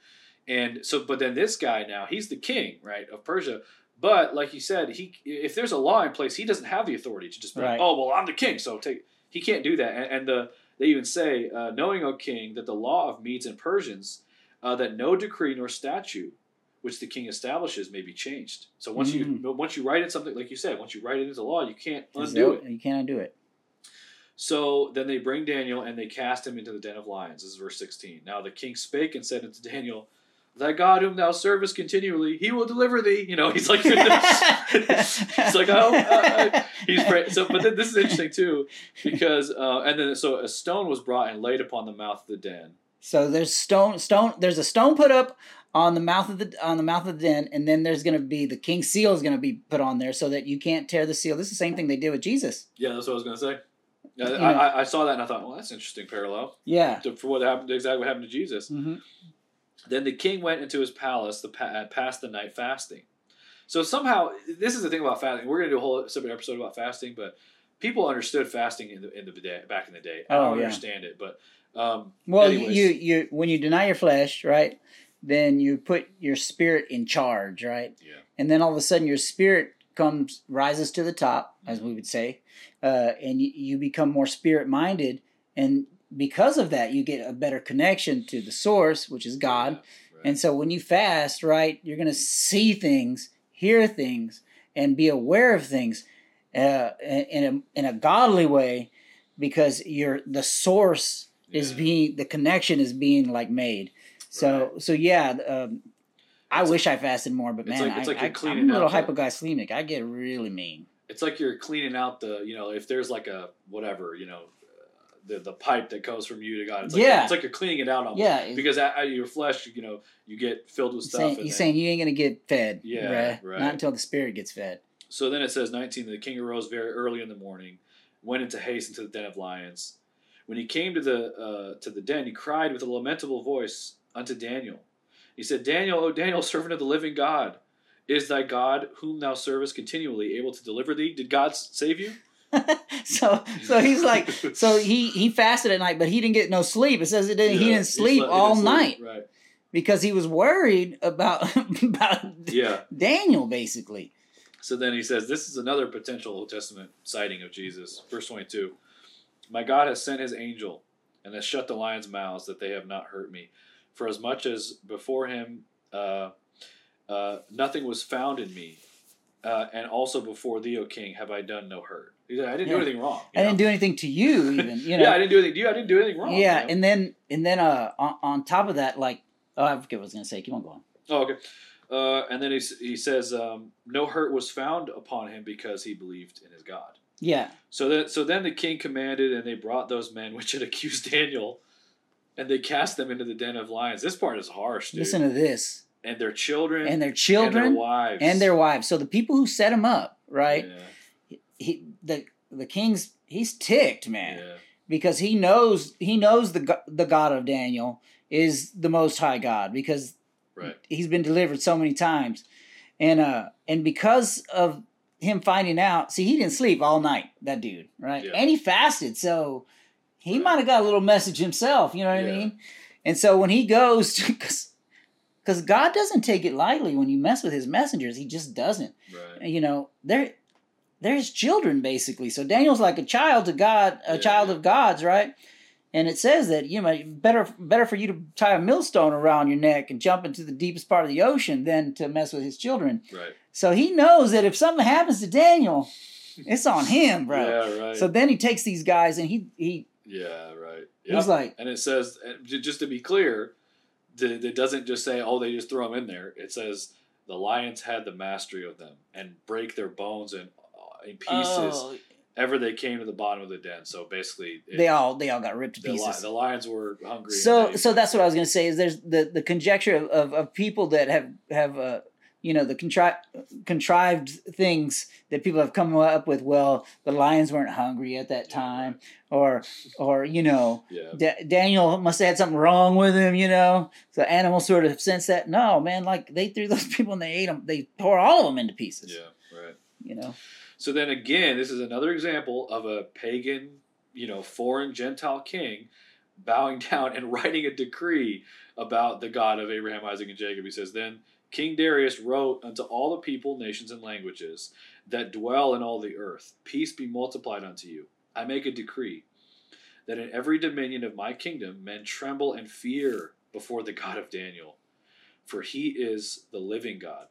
And so, but then this guy now he's the king, right, of Persia. But like you said, he if there's a law in place, he doesn't have the authority to just be Right. like, oh well, I'm the king, so take. He can't do that. And, and the they even say, uh, knowing, O king, that the law of Medes and Persians, uh, that no decree nor statute which the king establishes may be changed. So once you Mm. once you write in something like you said, once you write it into law, you can't undo it. You can't undo it. So then they bring Daniel and they cast him into the den of lions. This is verse 16. Now the king spake and said unto Daniel, Thy God whom thou servest continually, he will deliver thee. You know, he's like, he's like, oh, uh, uh, he's praying. So, but then this is interesting too, because uh, and then so a stone was brought and laid upon the mouth of the den. So there's stone stone. There's a stone put up on the mouth of the on the mouth of the den, and then there's going to be the king's seal is going to be put on there so that you can't tear the seal. This is the same thing they did with Jesus. Yeah, that's what I was gonna say. I. I, I saw that and I thought, well, that's an interesting parallel Yeah. to, for what happened, exactly what happened to Jesus. hmm Then the king went into his palace to pa- pass the night fasting. So somehow, this is the thing about fasting. We're going to do a whole separate episode about fasting, but people understood fasting in the in the day, back in the day. I Oh, don't yeah. understand it, but um, Well, anyways. you you when you deny your flesh, right? Then you put your spirit in charge, right? Yeah. And then all of a sudden, your spirit comes rises to the top, as we would say, uh, and you, you become more spirit minded, and because of that, you get a better connection to the source, which is God. Yeah, right. And so when you fast, right, you're going to see things, hear things, and be aware of things uh, in a in a godly way, because you're the source is being the connection is being like made. So so yeah, um, I It's- wish I fasted more, but man, like- like you're I, I'm a little hypoglycemic. I get really mean. it's like you're cleaning out the you know if there's like a whatever you know uh, the the pipe that goes from you to God. It's like, Yeah. it's like you're cleaning it out on Yeah, because out of your flesh, you know, you get filled with stuff. saying, and he's then- saying you ain't gonna get fed. Yeah, bruh. right. Not until the spirit gets fed. So then it says 19, the king arose very early in the morning, went into haste into the den of lions. When he came to the uh, to the den, he cried with a lamentable voice unto Daniel. He said, Daniel, O Daniel, servant of the living God, is thy God, whom thou servest continually, able to deliver thee? Did God save you? so so he's like so he he fasted at night, but he didn't get no sleep. It says it didn't, he didn't sleep he all didn't sleep. night Right. because he was worried about about Yeah. Daniel basically. So then he says, This is another potential Old Testament sighting of Jesus. Verse 22 My God has sent his angel and has shut the lions' mouths that they have not hurt me. For as much as before him uh, uh, nothing was found in me, uh, and also before thee, O king, have I done no hurt. He said, I didn't Yeah. do anything wrong. I know? didn't do anything to you even, you know. yeah, I didn't do anything to you. I didn't do anything wrong. yeah, you know? and then and then uh on, on top of that like oh I forget what I was gonna say. Keep on going. Oh, okay. Uh, and then he, he says, um, No hurt was found upon him because he believed in his God. Yeah. So then, so then the king commanded, and they brought those men which had accused Daniel, and they cast them into the den of lions. This part is harsh, dude. Listen to this. and their children, And their and children their wives, and their wives. So the people who set him up, right? Yeah, He the the king's he's ticked, man. yeah, because he knows he knows the the God of Daniel is the most high God because right. he's been delivered so many times. And uh and because of him finding out, see he didn't sleep all night, that dude, right? Yeah. And he fasted, so he Right. might have got a little message himself, you know what Yeah. I mean? And so when he goes cuz God doesn't take it lightly when you mess with his messengers, he just doesn't Right. you know they're they're his children basically so daniel's like a child to god a Yeah, child of god's right and it says that you know better better for you to tie a millstone around your neck and jump into the deepest part of the ocean than to mess with his children Right. so he knows that if something happens to daniel it's on him bro Yeah. Right. so then he takes these guys and he he yeah. Right. he's like and it says, just to be clear, it doesn't just say, "Oh, they just throw them in there." It says the lions had the mastery of them and break their bones in uh, in pieces oh, ever they came to the bottom of the den. So basically, it, they all they all got ripped to the, li- pieces the lions were hungry. so so that's what I was going to say is there's the the conjecture of, of, of people that have have uh, you know the contri- contrived things that people have come up with well the lions weren't hungry at that time or or you know yeah, Da- Daniel must have had something wrong with him you know so animals sort of sense that no man like they threw those people and they ate them they tore all of them into pieces yeah, right. you know So then again, this is another example of a pagan, you know, foreign Gentile king bowing down and writing a decree about the God of Abraham, Isaac, and Jacob. He says, Then King Darius wrote unto all the people, nations, and languages that dwell in all the earth, Peace be multiplied unto you. I make a decree that in every dominion of my kingdom men tremble and fear before the God of Daniel. For he is the living God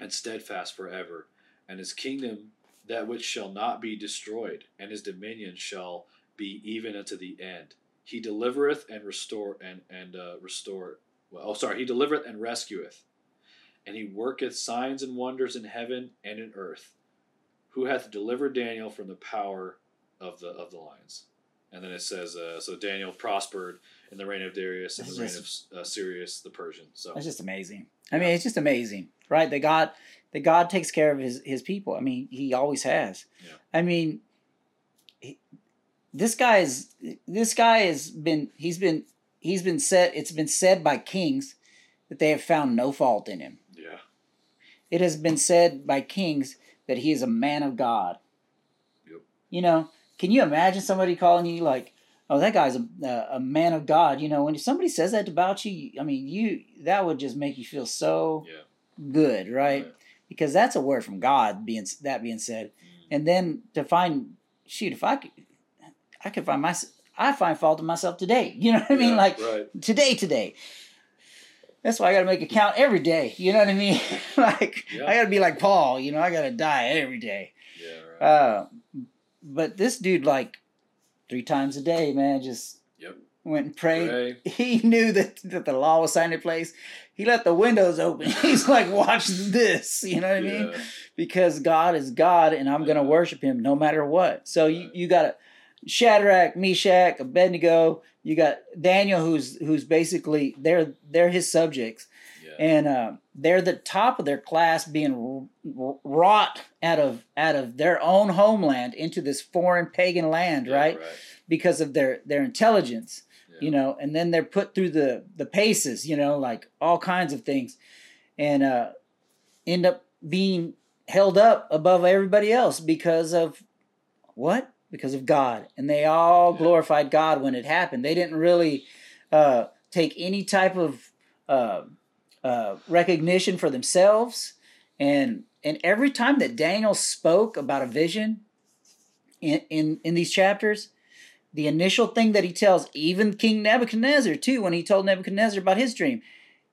and steadfast forever, and his kingdom that which shall not be destroyed, and his dominion shall be even unto the end. He delivereth and restore and and uh, restore. Well, oh, sorry. He delivereth and rescueth, and he worketh signs and wonders in heaven and in earth. Who hath delivered Daniel from the power of the of the lions? And then it says, uh, so Daniel prospered in the reign of Darius and the reign of uh, Cyrus the Persian. So That's just amazing. I mean, it's just amazing, right? That God, that God takes care of his his people. I mean, He always has. Yeah. I mean, he, this guy is this guy has been he's been he's been said it's been said by kings that they have found no fault in him. Yeah. It has been said by kings that he is a man of God. Yep. You know, can you imagine somebody calling you like, "Oh, that guy's a, a, a man of God"? You know, when somebody says that about you, I mean, you that would just make you feel so Yeah. good, right? Right. Because that's a word from God. Being that being said, Mm. and then to find, shoot, if I could, I could find my, I find fault in myself today. You know what I mean? Yeah, Like right. today, today. That's why I got to make it count every day. You know what I mean? like Yeah. I got to be like Paul. You know, I got to die every day. Yeah. Right. Uh, but this dude, like three times a day, man, just Yep. went and prayed. Pray. He knew that, that the law was signed in place. He let the windows open. He's like, watch this. You know what I mean? Because God is God and I'm going to worship him no matter what. So you, Right. you got a Shadrach, Meshach, Abednego, you got Daniel who's who's basically they're they're his subjects Yeah. And uh, they're the top of their class being wrought out of out of their own homeland into this foreign pagan land, Yeah, right? Because of their their intelligence Yeah. you know and then they're put through the the paces you know like all kinds of things and uh end up being held up above everybody else because of what because of god and they all Yeah. glorified god when it happened they didn't really uh take any type of uh, recognition for themselves and and every time that daniel spoke about a vision in in, in these chapters the initial thing that he tells even King Nebuchadnezzar too when he told Nebuchadnezzar about his dream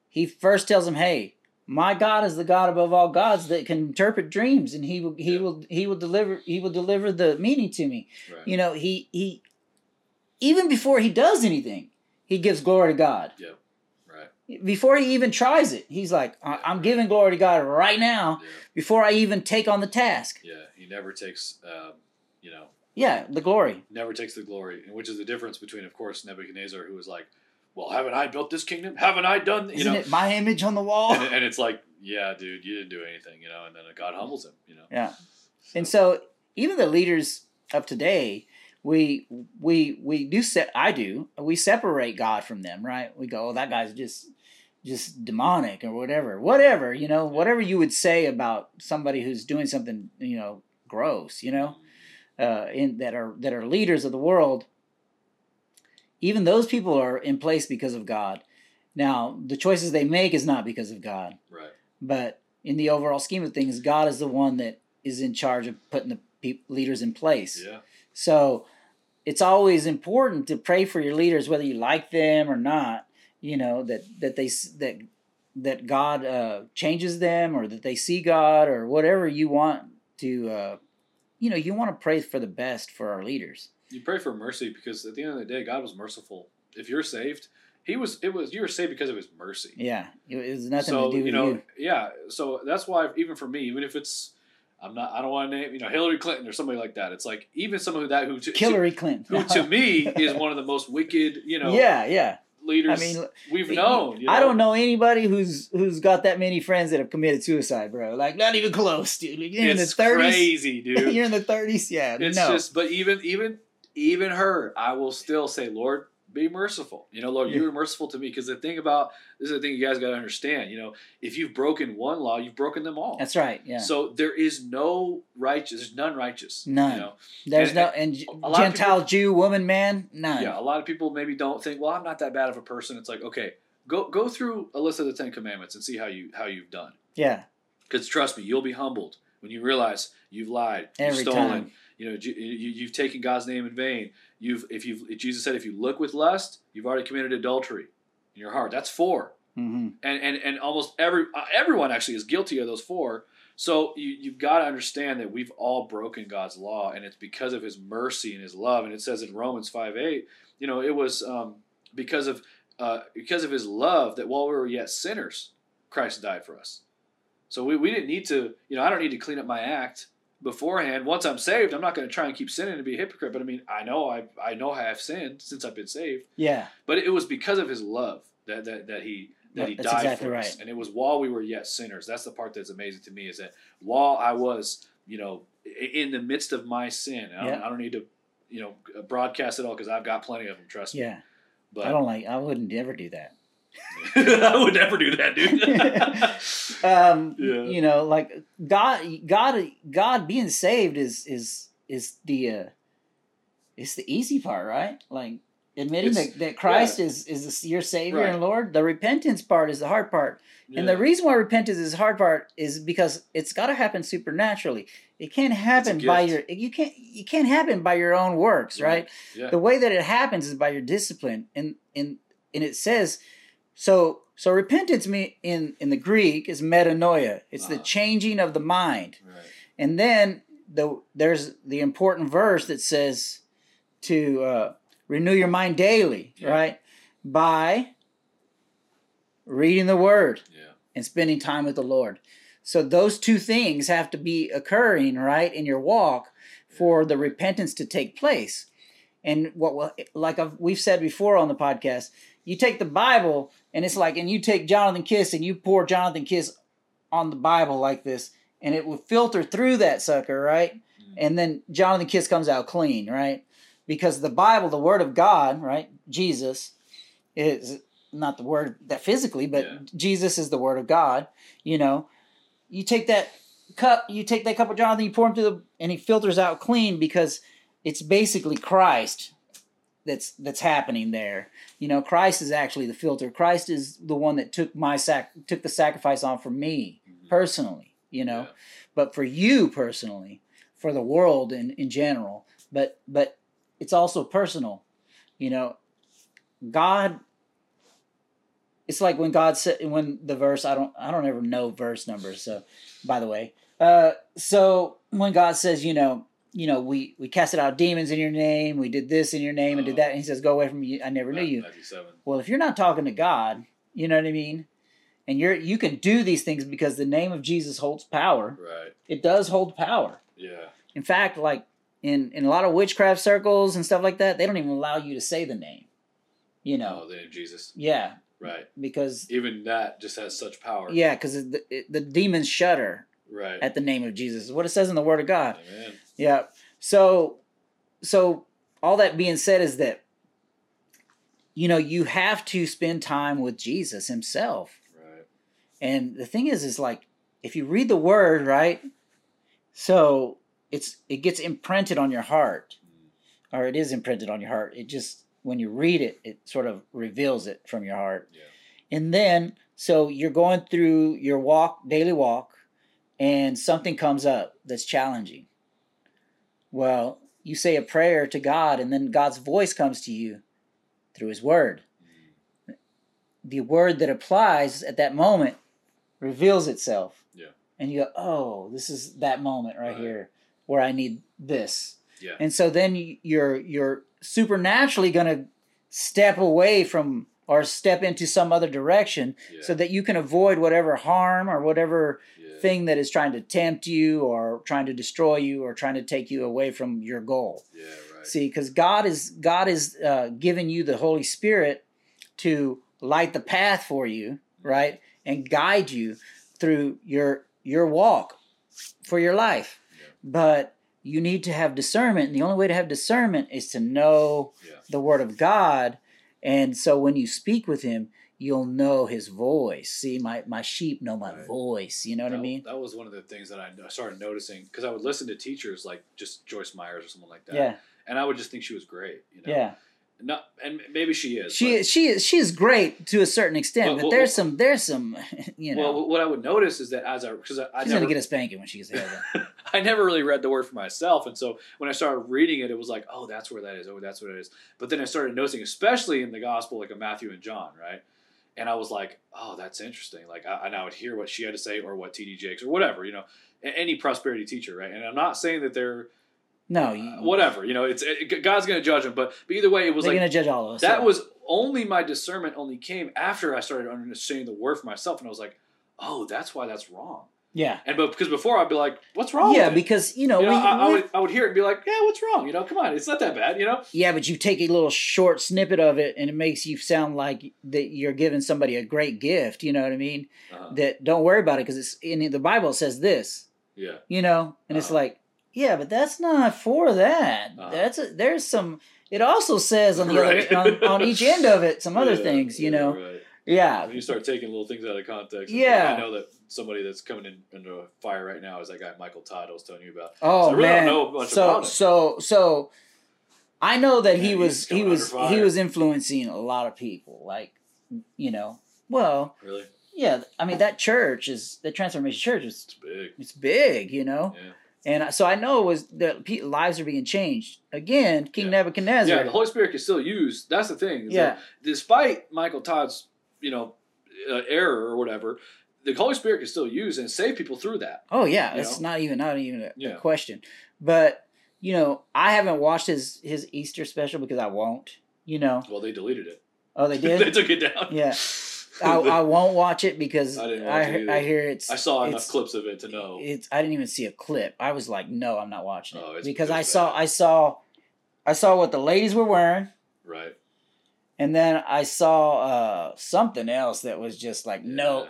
he first tells him hey my God is the God above all gods that can interpret dreams and he will he Yeah. will he will deliver he will deliver the meaning to me Right. you know he he even before he does anything he gives glory to God Right. Before he even tries it he's like I- I'm giving glory to God right now Yeah. before I even take on the task Yeah. He never takes, um, you know, yeah the glory never takes the glory, and which is the difference between, of course, Nebuchadnezzar, who was like, "Well, haven't I built this kingdom? Haven't I done?" You isn't know, it my image on the wall and, and it's like, "Yeah, dude, you didn't do anything," you know, and then God humbles him, you know. Yeah. And so even the leaders of today, we we we do set I do we separate God from them, right? We go, oh, that guy's just just demonic or whatever, whatever you know, whatever you would say about somebody who's doing something you know gross, you know, uh, in that are that are leaders of the world. Even those people are in place because of God. Now, the choices they make is not because of God Right. but in the overall scheme of things, God is the one that is in charge of putting the peop leaders in place. Yeah. So it's always important to pray for your leaders, whether you like them or not. You know that that they that that God uh, changes them, or that they see God, or whatever you want to. Uh, you know, you want to pray for the best for our leaders. You pray for mercy because at the end of the day, God was merciful. If you're saved, He was. It was you were saved because of His mercy. Yeah, it has nothing so to do with you know, you. yeah. So that's why even for me, even if it's, I'm not. I don't want to name you know Hillary Clinton or somebody like that. It's like even someone who that who to, Hillary Clinton. who to me is one of the most wicked you know yeah, yeah. Leaders I mean, we've known. You I don't know anybody who's who's got that many friends that have committed suicide, bro. Like not even close, dude. You're in the thirties. crazy, dude. You're in the thirties, yeah. It's no. just, but even even even her, I will still say, Lord, be merciful. You know, Lord, you Yeah. were merciful to me. Because the thing about this is the thing you guys got to understand. You know, if you've broken one law, you've broken them all. That's right. Yeah. So there is no righteous. There's none righteous. None. You know? There's and- no and a lot of Gentile Jew, woman, man, none. Yeah. A lot of people maybe don't think, well, I'm not that bad of a person. It's like, okay, go go through a list of the Ten Commandments and see how you how you've done. Yeah. Because trust me, you'll be humbled when you realize you've lied, you've stolen, time. You know, you, you- you've taken God's name in vain. You've, if you've, Jesus said, if you look with lust, you've already committed adultery in your heart. That's four, hmm and and and almost every uh, everyone actually is guilty of those four. So you you've got to understand that we've all broken God's law, and it's because of His mercy and His love. And it says in Romans five eight, you know, it was um, because of uh, because of His love that while we were yet sinners, Christ died for us. So we, we didn't need to, you know, I don't need to clean up my act beforehand. Once I'm saved, I'm not going to try and keep sinning and be a hypocrite. But I mean, I know I I know I have sinned since I've been saved. Yeah. But it was because of His love that that, that He that He that's died exactly for us, right. and it was while we were yet sinners. That's the part that's amazing to me is that while I was, you know, in the midst of my sin, I don't, Yeah. I don't need to, you know, broadcast it all because I've got plenty of them. Trust me. Yeah. But I don't like I wouldn't ever do that. I would never do that, dude. um, Yeah. You know, like God, God, God being saved is is is the uh, it's the easy part, right? Like admitting It's- that, that Christ is is your Savior Right. and Lord. The repentance part is the hard part, and the reason why repentance is the hard part is because it's got to happen supernaturally. It can't happen by your you can't you can't happen by your own works, Right. Yeah. the way that it happens is by your discipline and and and it says so so repentance me in in the greek is metanoia it's the Uh-huh. changing of the mind Right. and then the there's the important verse that says to uh, renew your mind daily Yeah. right by reading the word Yeah. and spending time with the lord so those two things have to be occurring right in your walk for the repentance to take place and what will like I've, we've said before on the podcast you take the bible and it's like and you take jonathan kiss and you pour jonathan kiss on the bible like this and it will filter through that sucker right Mm. and then jonathan kiss comes out clean right because the bible the word of god right jesus is not the word that physically but Yeah. jesus is the word of god you know you take that cup you take that cup of jonathan you pour him through the and he filters out clean because it's basically christ that's that's happening there. You know christ is actually the filter. Christ is the one that took my sac took the sacrifice on for me Mhm. personally you know? Yeah. but for you personally for the world in, in general but but it's also personal you know? God it's like when god said when the verse i don't i don't ever know verse numbers so by the way. Uh so when god says you know you know we we casted out demons in your name we did this in your name and did Oh. that and he says go away from me i never knew you well, if you're not talking to God, you know what I mean? And you're you can do these things because the name of Jesus holds power. Right. It does hold power. Yeah. In fact, like in in a lot of witchcraft circles and stuff like that, they don't even allow you to say the name. You know. Oh, the name of Jesus. Yeah, Right. because Even that just has such power. yeah, because the, the demons shudder Right. at the name of Jesus. What it says in the Word of God. Amen. Yeah. So so all that being said is that you know, you have to spend time with Jesus himself. Right. And the thing is, is like if you read the word, right? So it's it gets imprinted on your heart, Mm. or it is imprinted on your heart. It just when you read it, it sort of reveals it from your heart. Yeah. And then so you're going through your walk, daily walk, and something comes up that's challenging. Well, you say a prayer to God, and then God's voice comes to you through His Word the word that applies at that moment reveals itself. Yeah. And you go, oh, this is that moment right, Right. here where I need this. Yeah. And so then you're you're supernaturally going to step away from or step into some other direction Yeah. so that you can avoid whatever harm or whatever yeah. thing that is trying to tempt you or trying to destroy you or trying to take you away from your goal. Yeah. Right. See, because God is God is uh, giving you the Holy Spirit to light the path for you, right, and guide you through your your walk for your life. Yeah. But you need to have discernment, and the only way to have discernment is to know the Word of God. And so when you speak with Him, you'll know His voice. See, my my sheep know my Right. voice. You know what that, I mean? That was one of the things that I started noticing because I would listen to teachers like just Joyce Meyers or someone like that. Yeah, And I would just think she was great. You know? yeah. Not, and maybe she is. She but- is she is she is great to a certain extent, Well, but well, there's well- some there's some you know Well, what I would notice is that as I because I, I she's never gonna get a spanking when she gets to heaven. I never really read the word for myself, and so when I started reading it, it was like, oh, that's where that is. Oh, that's what it is. But then I started noticing, especially in the gospel, like of Matthew and John, right? And I was like, oh, that's interesting. Like, I, and I would hear what she had to say, or what T.D. Jakes, or whatever, you know, any prosperity teacher, right? And I'm not saying that they're No, you, uh, whatever, you know, it's it, God's going to judge them, but but either way, it was like gonna judge all of us. that yeah. was only my discernment only came after I started understanding the word for myself, and I was like, oh, that's why that's wrong. yeah, And but because before I'd be like, what's wrong? yeah, because you know, you know, we, I, I would I would hear it and be like, yeah, what's wrong? You know, come on, it's not that bad. You know, yeah, but you take a little short snippet of it, and it makes you sound like that you're giving somebody a great gift. You know what I mean? uh That don't worry about it because it's in the Bible says this. yeah, You know, and it's Uh-huh. like, yeah, but that's not for that. Uh-huh. That's a, there's some. It also says on the Right. other on, on each end of it some other Yeah, things. You yeah, know, right. Yeah. When you start taking little things out of context. Yeah. I know that somebody that's coming in into a fire right now is that guy Michael Todd I was telling you about. Oh So I really don't man. know much so so so I know that he was he was he was influencing a lot of people. Like, you know, well, Really? yeah. I mean, that church is the Transformation Church is It's big. it's big, you know. Yeah. And so I know it was the pe- lives are being changed again. King Yeah. Nebuchadnezzar. Yeah, the Holy Spirit can still use. That's the thing. Yeah. that despite Michael Todd's, you know, uh, error or whatever, the Holy Spirit can still use and save people through that. Oh yeah, it's know? not even not even a, a question. But you know, I haven't watched his his Easter special because I won't. You know. Well, they deleted it. Oh, they did. they took it down. yeah. I, I won't watch it because I I I, hear it's. I saw enough clips of it to know. It's. I didn't even see a clip. I was like, no, I'm not watching it Oh, because I saw bad. I saw, I saw what the ladies were wearing, right. and then I saw uh, something else that was just like, no,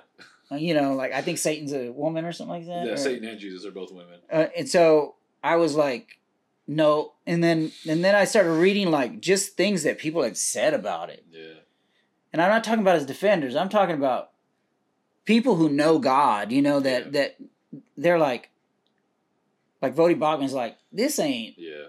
you know, like I think Satan's a woman or something like that. Yeah, or- Satan and Jesus are both women. uh, and so I was like, no, and then and then I started reading like just things that people had said about it, Yeah. And I'm not talking about as defenders. I'm talking about people who know God. You know that Yeah. that they're like, like Voddie Baucham's like, this ain't Yeah.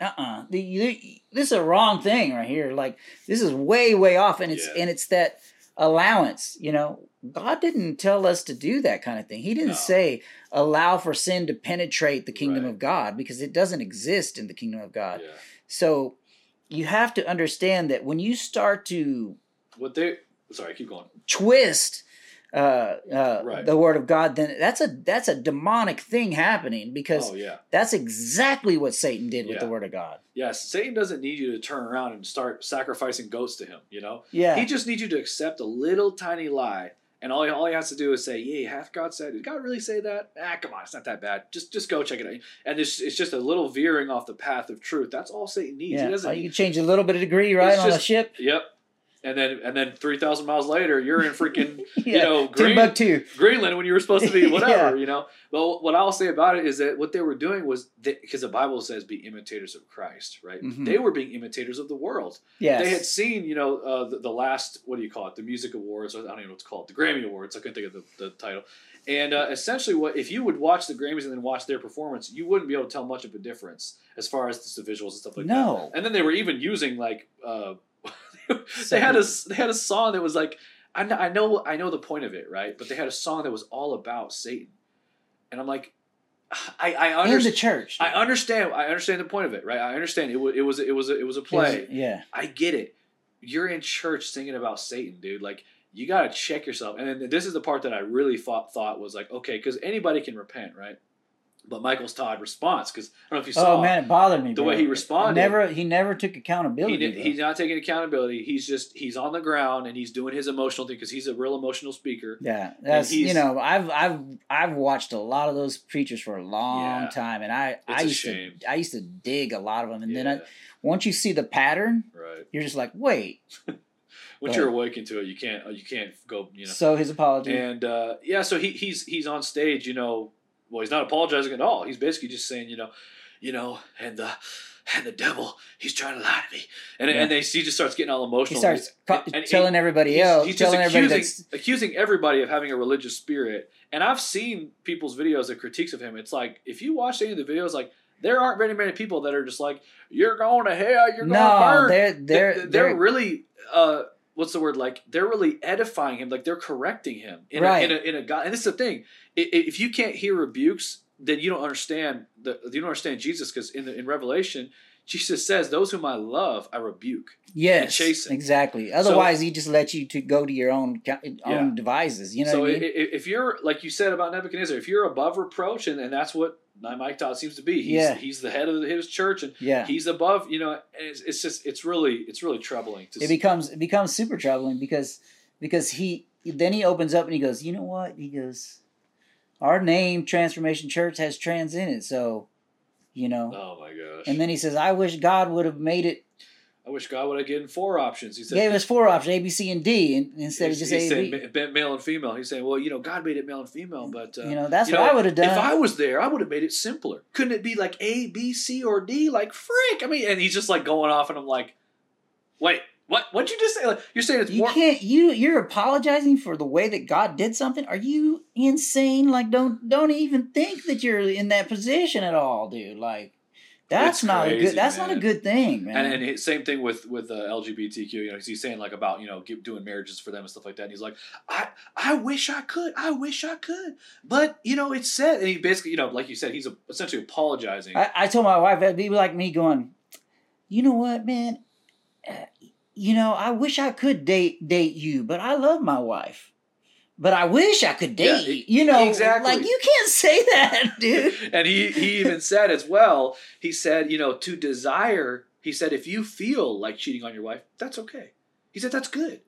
uh uh the, you- this is a wrong thing right here. Like this is way way off, and it's Yeah. and it's that allowance. You know, God didn't tell us to do that kind of thing. He didn't No. say allow for sin to penetrate the kingdom Right. of God because it doesn't exist in the kingdom of God. Yeah. So you have to understand that when you start to What they? Sorry, keep going. twist uh, uh, Right. the word of God, then that's a that's a demonic thing happening because Oh yeah. that's exactly what Satan did with the word of God. Yes. Satan doesn't need you to turn around and start sacrificing goats to him. You know. Yeah, He just needs you to accept a little tiny lie, and all he, all he has to do is say, "Yeah, hath God said? Did God really say that? Ah, come on, it's not that bad. Just just go check it out." And it's, it's just a little veering off the path of truth. That's all Satan needs. yeah. He doesn't. Oh, you can change a little bit of degree, right, on a just- ship. Yep. And then and then three thousand miles later, you're in freaking yeah, you know Green, Greenland when you were supposed to be whatever. Yeah. You know. But what I'll say about it is that what they were doing was because the Bible says be imitators of Christ, right? Mhm. They were being imitators of the world. yeah They had seen, you know, uh, the, the last what do you call it, the music awards, or I don't even know what it's called, the Grammy Awards. I couldn't think of the, the title. And uh, essentially, what if you would watch the Grammys and then watch their performance, you wouldn't be able to tell much of a difference as far as just the visuals and stuff like that. no. And then they were even using like uh, they had a they had a song that was like I know, I know I know the point of it right, but they had a song that was all about Satan, and I'm like, I I in the understand. church. I understand. I understand the point of it, right? I understand. It was it was it was a, it was a It was- play. Yeah. I get it. You're in church singing about Satan, dude. Like you got to check yourself. And then this is the part that I really thought thought was like, okay, because anybody can repent, right? But Michael's Todd response, because I don't know if you saw Oh man, it bothered me. the bro. way he responded. Never. He never took he accountability. did, he's not taking accountability. He's just he's on the ground and he's doing his emotional thing because he's a real emotional speaker. Yeah, that's you know I've I've I've watched a lot of those preachers for a long Yeah. time, and I I used to I used to dig a lot of them, and yeah, then I, once you see the pattern, right. you're just like, wait. Once you're awakened to it, you can't you can't go you know. So his apology. And uh, yeah, so he, he's he's on stage, you know. Well, he's not apologizing at all. He's basically just saying, you know, you know, and the and the devil, he's trying to lie to me, and Yeah. and they, he just starts getting all emotional. he starts and- and he- telling everybody he's, else, he's just telling everybody accusing accusing everybody of having a religious spirit. And I've seen people's videos and critiques of him. It's like if you watch any of the videos, like there aren't very many people that are just like, "You're going to hell. You're going to no, burn." they're they're, they're they're, they're, really uh what's the word like they're really edifying him like they're correcting him in Right. a, in a, in a god and this is the thing if you can't hear rebukes then you don't understand the you don't understand jesus because in the in revelation jesus says those whom i love i rebuke yes, chasten. exactly. Otherwise, he just lets you to go to your own own Yeah. devices. You know so i- mean? if you're like you said about nebuchadnezzar if you're above reproach and, and that's what mike todd seems to be he's, Yeah. he's the head of his church and yeah. he's above you know and it's, it's just it's really it's really troubling to it becomes it becomes super troubling because because he then he opens up and he goes, you know what? He goes, our name Transformation Church has trans in it, so you know. oh my gosh And then he says, I wish God would have made it I wish God would have given four options. He said, gave us four options A, B, C, and D, and instead of just A, saying B. ma- ma- male and female. He's saying, well, you know, God made it male and female, but uh, You know, that's you what know, I would have done. If I was there, I would have made it simpler. Couldn't it be like A, B, C, or D? Like frick. I mean, and he's just like going off, and I'm like, wait, What? What'd you just say? Like, you're saying it's You more. can't. You you're apologizing for the way that God did something. Are you insane? Like, don't don't even think that you're in that position at all, dude. Like, that's It's not a good. That's not a good thing, man. And, and it- same thing with with uh, LGBTQ. You know, 'cause he's saying like about you know doing marriages for them and stuff like that. And he's like, I I wish I could. I wish I could. But you know, it's said. And he basically, you know, like you said, he's a, essentially apologizing. I, I told my wife that'd be like me going, you know what, man? Uh, you know, I wish I could date date you, but I love my wife. But I wish I could date e- you. You know, exactly. like you can't say that, dude. and he he even said as well. He said, you know, to desire. He said, if you feel like cheating on your wife, that's okay. He said that's good.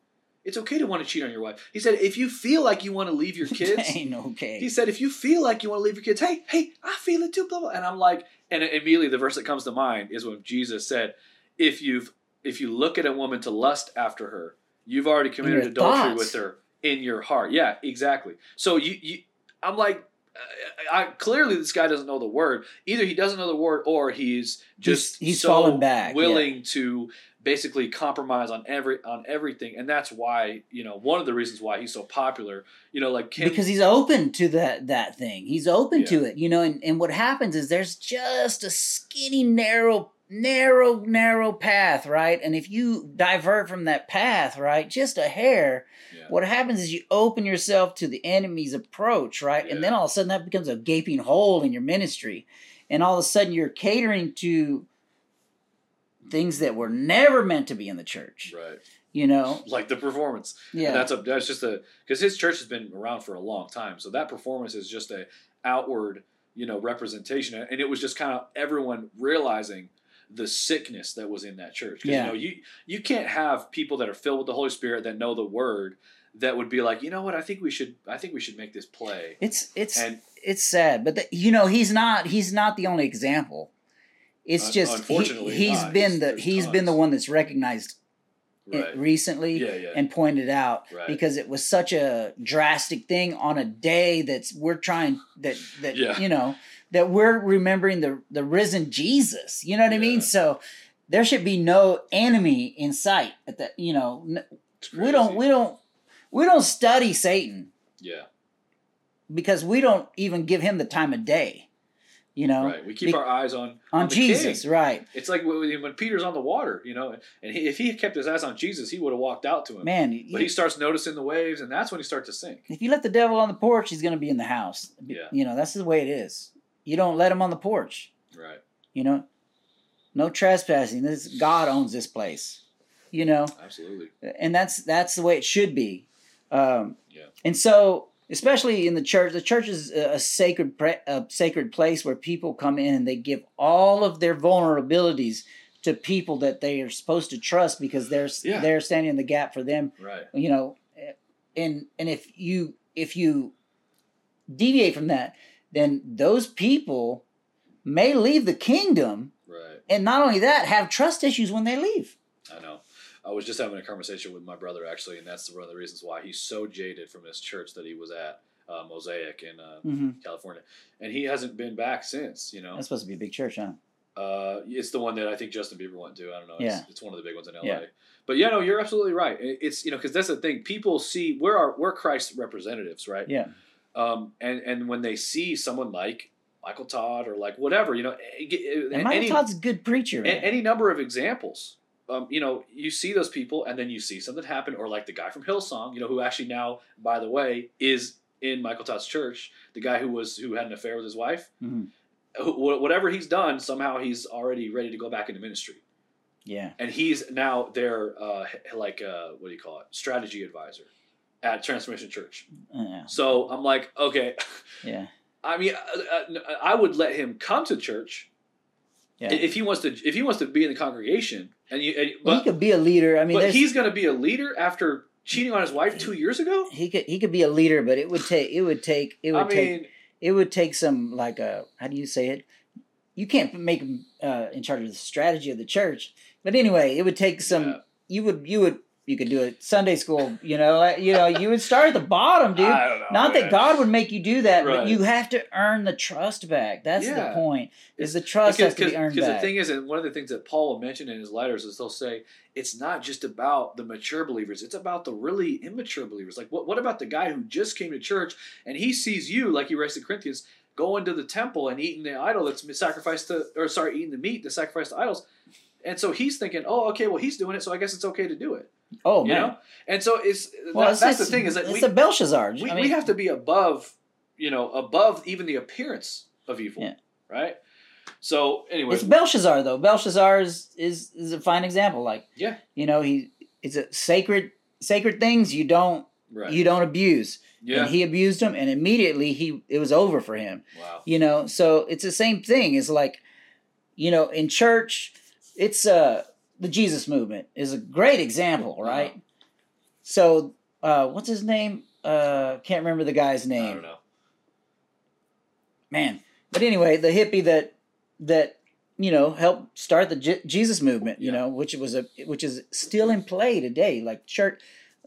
It's okay to want to cheat on your wife. He said, if you feel like you want to leave your kids, Ain't okay. He said, if you feel like you want to leave your kids, hey, hey, I feel it too, blah, blah. And I'm like, and immediately the verse that comes to mind is when Jesus said, if you've if you look at a woman to lust after her, you've already committed adultery thoughts. with her in your heart. Yeah, exactly. So you, you I'm like, I, I clearly this guy doesn't know the word. Either he doesn't know the word, or he's just He's- he's so fallen back, yeah. willing to basically compromise on every on everything, and that's why you know one of the reasons why he's so popular. You know, like Kim, because he's open to that that thing. He's open Yeah. to it, you know. And, and what happens is there's just a skinny, narrow, narrow, narrow path, right? And if you divert from that path, right, just a hair, Yeah. what happens is you open yourself to the enemy's approach, right? And then all of a sudden that becomes a gaping hole in your ministry, and all of a sudden you're catering to things that were never meant to be in the church. right. You know, like the performance. yeah. And that's a that's just a because his church has been around for a long time, so that performance is just a outward you know representation, and it was just kind of everyone realizing the sickness that was in that church. Yeah. you know you you can't have people that are filled with the Holy Spirit that know the Word that would be like you know what I think we should I think we should make this play It's it's and it's sad, but the, you know he's not he's not the only example. It's Un- just unfortunately he, has been the he's been the one that's recognized right recently yeah yeah and pointed out Right. because it was such a drastic thing on a day that's we're trying that that Yeah. you know that we're remembering the the risen Jesus. You know what I mean? So there should be no enemy in sight at the You know, we don't we don't we don't study Satan yeah because we don't even give him the time of day. You know, right we keep Be- our eyes on on the Jesus, king. right? It's like when Peter's on the water, you know, and he, if he kept his eyes on Jesus, he would have walked out to him. Man, But you- he starts noticing the waves, and that's when he starts to sink. if you let the devil on the porch, he's going to be in the house. Yeah. You know, that's the way it is. You don't let them on the porch. Right. You know, no trespassing. This God owns this place. You know, Absolutely. and that's that's the way it should be. Um, Yeah. And so, especially in the church, the church is a a sacred pre- a sacred place where people come in and they give all of their vulnerabilities to people that they are supposed to trust because they're Yeah. they're standing in the gap for them Right. you know and and if you if you deviate from that then those people may leave the kingdom Right. and not only that have trust issues when they leave I know. I was just having a conversation with my brother actually, and that's one of the reasons why he's so jaded from this church that he was at, uh, Mosaic in uh, mm-hmm. California, and he hasn't been back since. You know, that's supposed to be a big church huh uh, it's the one that I think Justin Bieber went to. I don't know. It's, Yeah. it's one of the big ones in LA. Yeah. But yeah, no, you're absolutely right. It's you know because that's the thing. People see we're our we're Christ's representatives, right? yeah Um, and and when they see someone like Michael Todd or like whatever, you know, and Michael any, Todd's a good preacher man. any number of examples. Um, you know, you see those people, and then you see something happen, or like the guy from Hillsong, you know, who actually now, by the way, is in Michael Todd's church. The guy who was who had an affair with his wife. Mhm. Wh- Whatever he's done, somehow he's already ready to go back into ministry, yeah and he's now their uh, like uh, what do you call it, strategy advisor at Transformation Church. yeah So I'm like, okay, yeah I mean, uh, uh, I would let him come to church yeah if he wants to. If he wants to be in the congregation, and you, and, but he could be a leader i mean but he's going to be a leader after cheating on his wife two years ago. he could he could be a leader but it would take it would take it would I take mean, it would take some like a how do you say it you can't make him uh, in charge of the strategy of the church but anyway it would take some Yeah. you would you would you could do it Sunday school. You know, you know, you would start at the bottom, dude. I don't know, Not man. that God would make you do that, Right. but you have to earn the trust back. That's the point. Is the trust has to be earned because the thing is, and one of the things that Paul will mention in his letters is they'll say it's not just about the mature believers; it's about the really immature believers. Like, what what about the guy who just came to church and he sees you, like he writes to Corinthians, going to the temple and eating the idol that's sacrificed to, or sorry, eating the meat that's sacrificed to idols, and so he's thinking, oh, okay, well he's doing it, so I guess it's okay to do it. oh You man. know, and so it's well, that- it's, that's the thing is that it's we, a Belshazzar. we, I mean, we have to be above, you know, above even the appearance of evil, Yeah. right? So anyway, It's Belshazzar though. Belshazzar is, is is a fine example. Like Yeah. you know, he it's a sacred sacred things you don't right, you don't abuse. yeah, And he abused him, and immediately he it was over for him. wow, You know, so it's the same thing. It's like, you know, in church, it's uh the Jesus movement is a great example, right? So uh what's his name? Uh can't remember the guy's name. I don't know. man. But anyway, the hippie that that you know helped start the Je- Jesus movement, you Yeah. know, which was a which is still in play today. Like church,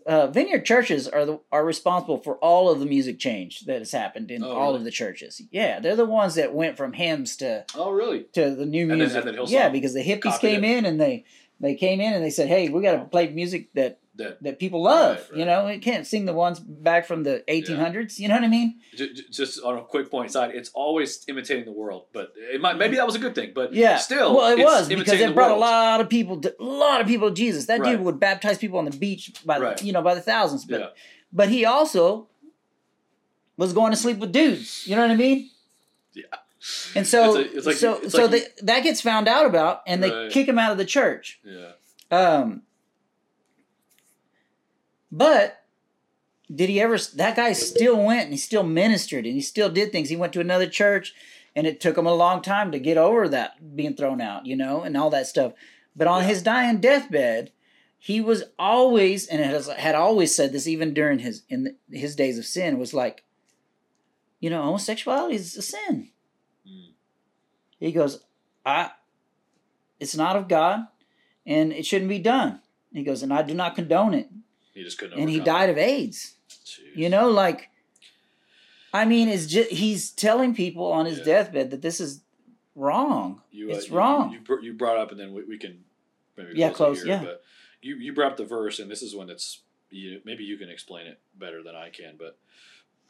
uh, vineyard churches are the are responsible for all of the music change that has happened in Oh, all really? of the churches. Yeah, they're the ones that went from hymns to Oh, really? to the new music. and then Hillsong yeah, because the hippies copied came it. in and they they came in and they said, "Hey, we got to play music that That that people love." Right, You know, we can't sing the ones back from the 1800s. You know what I mean? just on a quick point side, it's always imitating the world, but it might maybe that was a good thing, but Yeah. still, well, it it's was because it brought a lot of people, to, a lot of people to Jesus. That Right. dude would baptize people on the beach by the, you know by the thousands. But Yeah, but he also was going to sleep with dudes. You know what I mean? Yeah. And so It's a- it's like- so it's so like- they, that gets found out about, and they Right. kick him out of the church. yeah. Um, but did he ever? That guy still went and he still ministered and he still did things. He went to another church, and it took him a long time to get over that being thrown out, you know, and all that stuff. But on Yeah. his dying deathbed, he was always and has had always said this even during his in his days of sin was like, you know, homosexuality is a sin. Mm. He goes, I, it's not of God, and it shouldn't be done. He goes, and I do not condone it. He just couldn't. And he died of AIDS. Jeez. You know, like, I mean, it's just he's telling people on his Yeah. deathbed that this is wrong. You, uh, it's you- wrong. You, you brought up, and then we, we can maybe Yeah, close. close, here, yeah. But you you brought up the verse, and this is one that's you, maybe you can explain it better than I can. But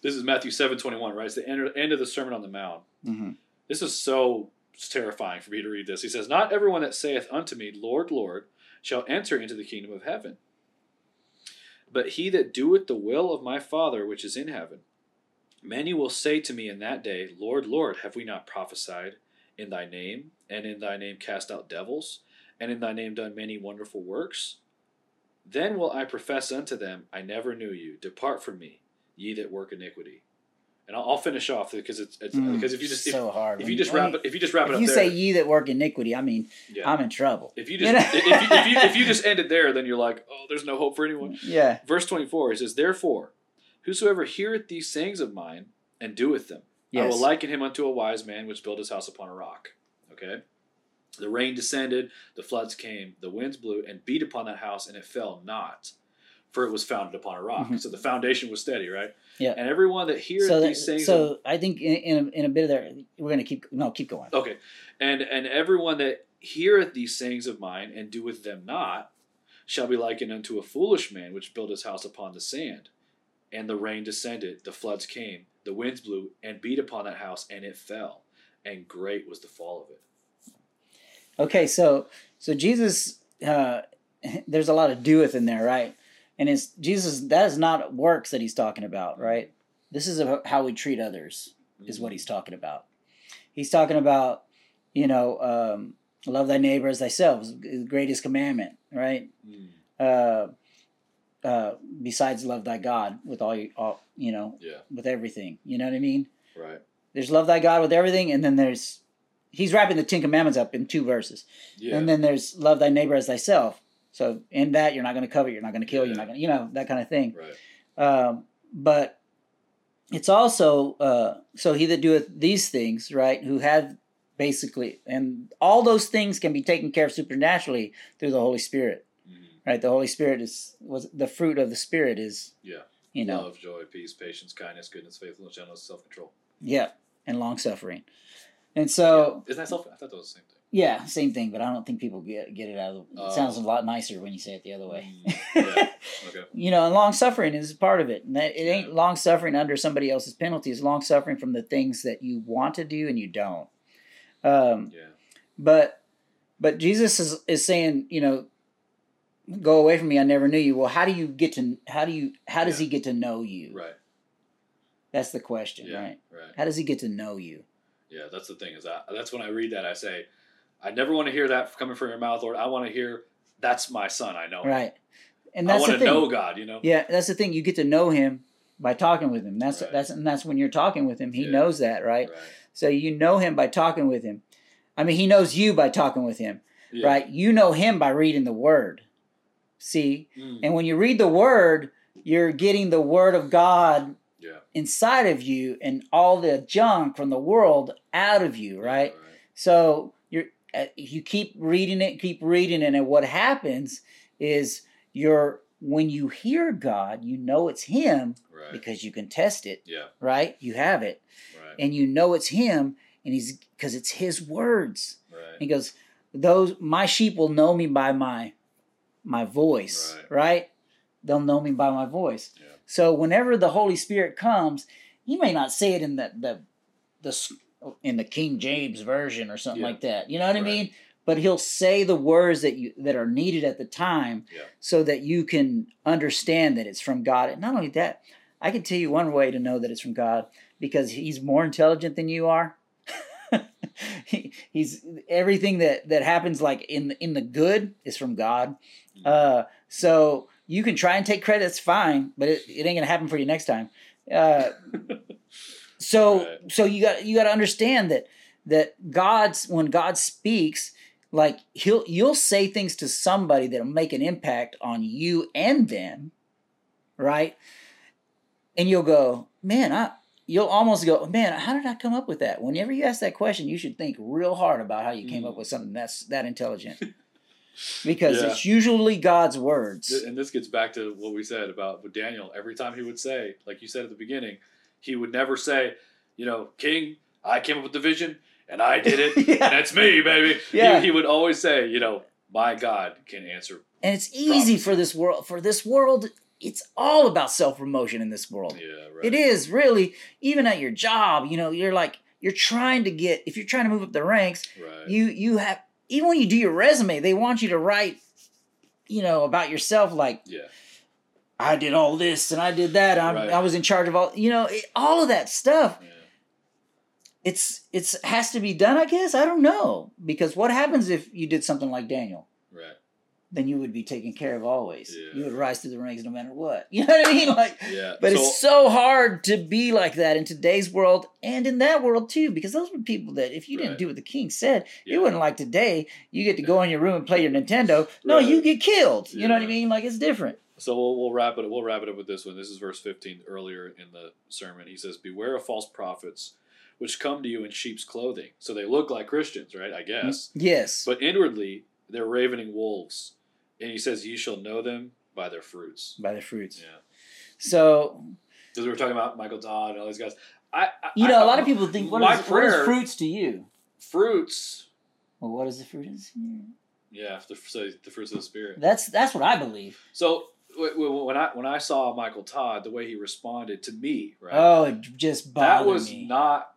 this is Matthew seven twenty one, right? It's the end, end of the Sermon on the Mount. hmm This is so terrifying for me to read this. He says, Not everyone that saith unto me, Lord, Lord, shall enter into the kingdom of heaven, but he that doeth the will of my Father which is in heaven. Many will say to me in that day, Lord, Lord, have we not prophesied in thy name, and in thy name cast out devils, and in thy name done many wonderful works? Then will I profess unto them, I never knew you. Depart from me, ye that work iniquity. And I'll, I'll finish off because it's, it's Mm, because if you just if, so hard. if you just wrap it if you just wrap it if up you there, say ye that work iniquity, I mean, yeah. I'm in trouble. if you you just know? if, you, if you if you just end it there, then you're like, oh, there's no hope for anyone. Yeah. Verse twenty four, it says, Therefore, whosoever heareth these sayings of mine and doeth them, I will liken him unto a wise man which built his house upon a rock. Okay. The rain descended, the floods came, the winds blew and beat upon that house, and it fell not, for it was founded upon a rock. Mhm. So the foundation was steady, right? Yeah. And everyone that heareth so that, these sayings of so I think in, in, a, in a bit of there, we're gonna keep no keep going. Okay. And and everyone that heareth these sayings of mine and doeth them not shall be likened unto a foolish man which built his house upon the sand. And the rain descended, the floods came, the winds blew and beat upon that house, and it fell. And great was the fall of it. Okay, so so Jesus, uh, there's a lot of doeth in there, right? And it's Jesus. That is not works that he's talking about, right? This is how we treat others, is what he's talking about. He's talking about, you know, um, love thy neighbor as thyself, is the greatest commandment, right? Mm, Uh, uh, besides love thy God with all you, all, you know, yeah, with everything. You know what I mean? right. There's love thy God with everything, and then there's he's wrapping the Ten Commandments up in two verses. Yeah. And then there's love thy neighbor as thyself. So in that you're not going to covet, you're not going to kill, you're not going to, you know, that kind of thing. right. Um, but it's also uh, so he that doeth these things, right? Who have basically, and all those things can be taken care of supernaturally through the Holy Spirit. Mm, right? The Holy Spirit is was the fruit of the Spirit is Yeah. you know Love, joy, peace, patience, kindness, goodness, faithfulness, gentleness, self control. yeah, and long suffering, and so Isn't that self? I thought that was the same thing. Yeah, same thing. But I don't think people get get it out of. Oh. It sounds a lot nicer when you say it the other way. Mm, yeah. Okay. you know, and long suffering is part of it. And that, it ain't Yeah. long suffering under somebody else's penalty. It's long suffering from the things that you want to do and you don't. Um, Yeah. but but Jesus is is saying, you know, go away from me. I never knew you. Well, how do you get to? How do you? How does Yeah. he get to know you? Right. That's the question, Yeah. right? Right. How does he get to know you? Yeah. That's the thing. Is that that's when I read that I say, I never want to hear that coming from your mouth, Lord. I want to hear that's my son. I know. him. Right. And I that's want the to thing. know God. You know. Yeah, that's the thing. You get to know him by talking with him. That's Right. that's and that's when you're talking with him. He Yeah. knows that, right? Right. So you know him by talking with him. I mean, he knows you by talking with him, Yeah. right? You know him by reading the word. See? Mm, And when you read the word, you're getting the word of God yeah. inside of you and all the junk from the world out of you, right? So you're uh, Uh, you keep reading it, keep reading it, and what happens is you're when you hear God, you know it's Him Right. because you can test it, Yeah. right? You have it, Right. and you know it's Him, and He's because it's His words. Right. He goes, "Those my sheep will know me by my my voice, Right. They'll know me by my voice." Yeah. So whenever the Holy Spirit comes, He may not say it in the the the in the King James version or something Yeah. like that. You know what I mean? But He'll say the words that you that are needed at the time, Yeah. so that you can understand that it's from God. And not only that, I can tell you one way to know that it's from God because He's more intelligent than you are. he, he's everything that that happens like in in the good is from God. Uh, so you can try and take credit, it's fine, but it, it ain't gonna happen for you next time. Uh, so Right. so you got you got to understand that that God's when God speaks, like he'll you'll say things to somebody that'll make an impact on you and them, right? And you'll go, man, I. You'll almost go, man. How did I come up with that? Whenever you ask that question, you should think real hard about how you came Mm. up with something that's that intelligent, because Yeah. it's usually God's words. And this gets back to what we said about Daniel. Every time he would say, like you said at the beginning, he would never say, you know, King, I came up with the vision and I did it, Yeah. and it's me, baby. Yeah. He, he would always say, you know, my God can answer. and it's easy for this world. For this world, it's all about self promotion in this world. Yeah, right. It is really even at your job. You know, you're like you're trying to get if you're trying to move up the ranks. Right. You you have even when you do your resume, they want you to write, you know, about yourself like yeah. I did all this and I did that. I, Right. I was in charge of all. You know, it, all of that stuff. Yeah. It's it's has to be done. I guess I don't know because what happens if you did something like Daniel? Right. Then you would be taken care of always. Yeah. You would rise through the ranks no matter what. You know what I mean? Like Yeah. But so, it's so hard to be like that in today's world and in that world too, because those were people that if you didn't Right. do what the king said, Yeah. it wasn't like today. You get to go in your room and play your Nintendo. No, Right. you get killed. You know what I mean? Like it's different. So we'll, we'll wrap it. We'll wrap it up with this one. This is verse fifteen earlier in the sermon. He says, "Beware of false prophets, which come to you in sheep's clothing. So they look like Christians, right? I guess, Yes. but inwardly they're ravening wolves." And he says, "You shall know them by their fruits." by the fruits. Yeah, So because we were talking about Michael Todd and all these guys. I, I you know, I- a lot of people think what my is, what is fruits to you? fruits. Well, what is the fruit? Is? Yeah, the, so the fruits of the spirit. That's that's what I believe. So when I when I saw Michael Todd, the way he responded to me, right? Oh, it just that was me. not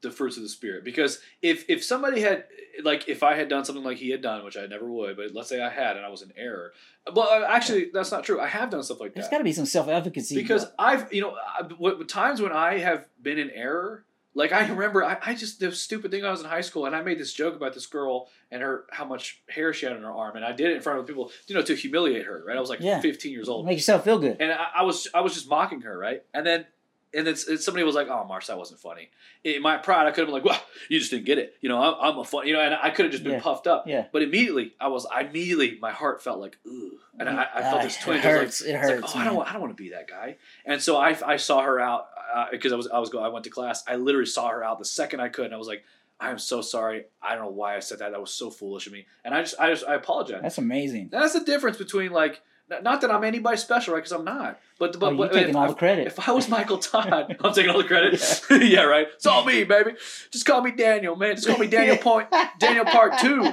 the fruits of the spirit. Because if if somebody had like if i had done something like he had done which i never would but let's say i had and i was in error well uh, actually that's not true. I have done stuff like There's that. got to be some self efficacy because i've you know times when i have been in error like i remember I, I just the stupid thing i was in high school and i made this joke about this girl and her how much hair she had on her arm and i did it in front of people you know to humiliate her right i was like Yeah. 15 years old make yourself feel good. and I, I was I was just mocking her, right? And then and then somebody was like, "Oh, Mars, that wasn't funny." In my pride, I could have been like, "Well, you just didn't get it." You know, I'm, I'm a fun, you know, and I could have just been Yeah. puffed up. Yeah. But immediately, I was, I immediately, my heart felt like, "Ooh," and I, I felt this twinge. I was like, hurts. It it's like, hurts. oh, I don't, want, I don't want to be that guy. And so I, I saw her out uh, because I was, I was going, I went to class. I literally saw her out the second I could, and I was like, I'm so sorry. I don't know why I said that. That was so foolish of me. And I just, I just, I apologize. That's amazing. That's the difference between like, not that I'm anybody special, right? Because I'm not. But but, oh, but taking if, all the credit. if I was Michael Todd, I'm taking all the credit. yeah. right. It's all me, baby. Just call me Daniel, man. Just call me Daniel Point, Daniel Part Two.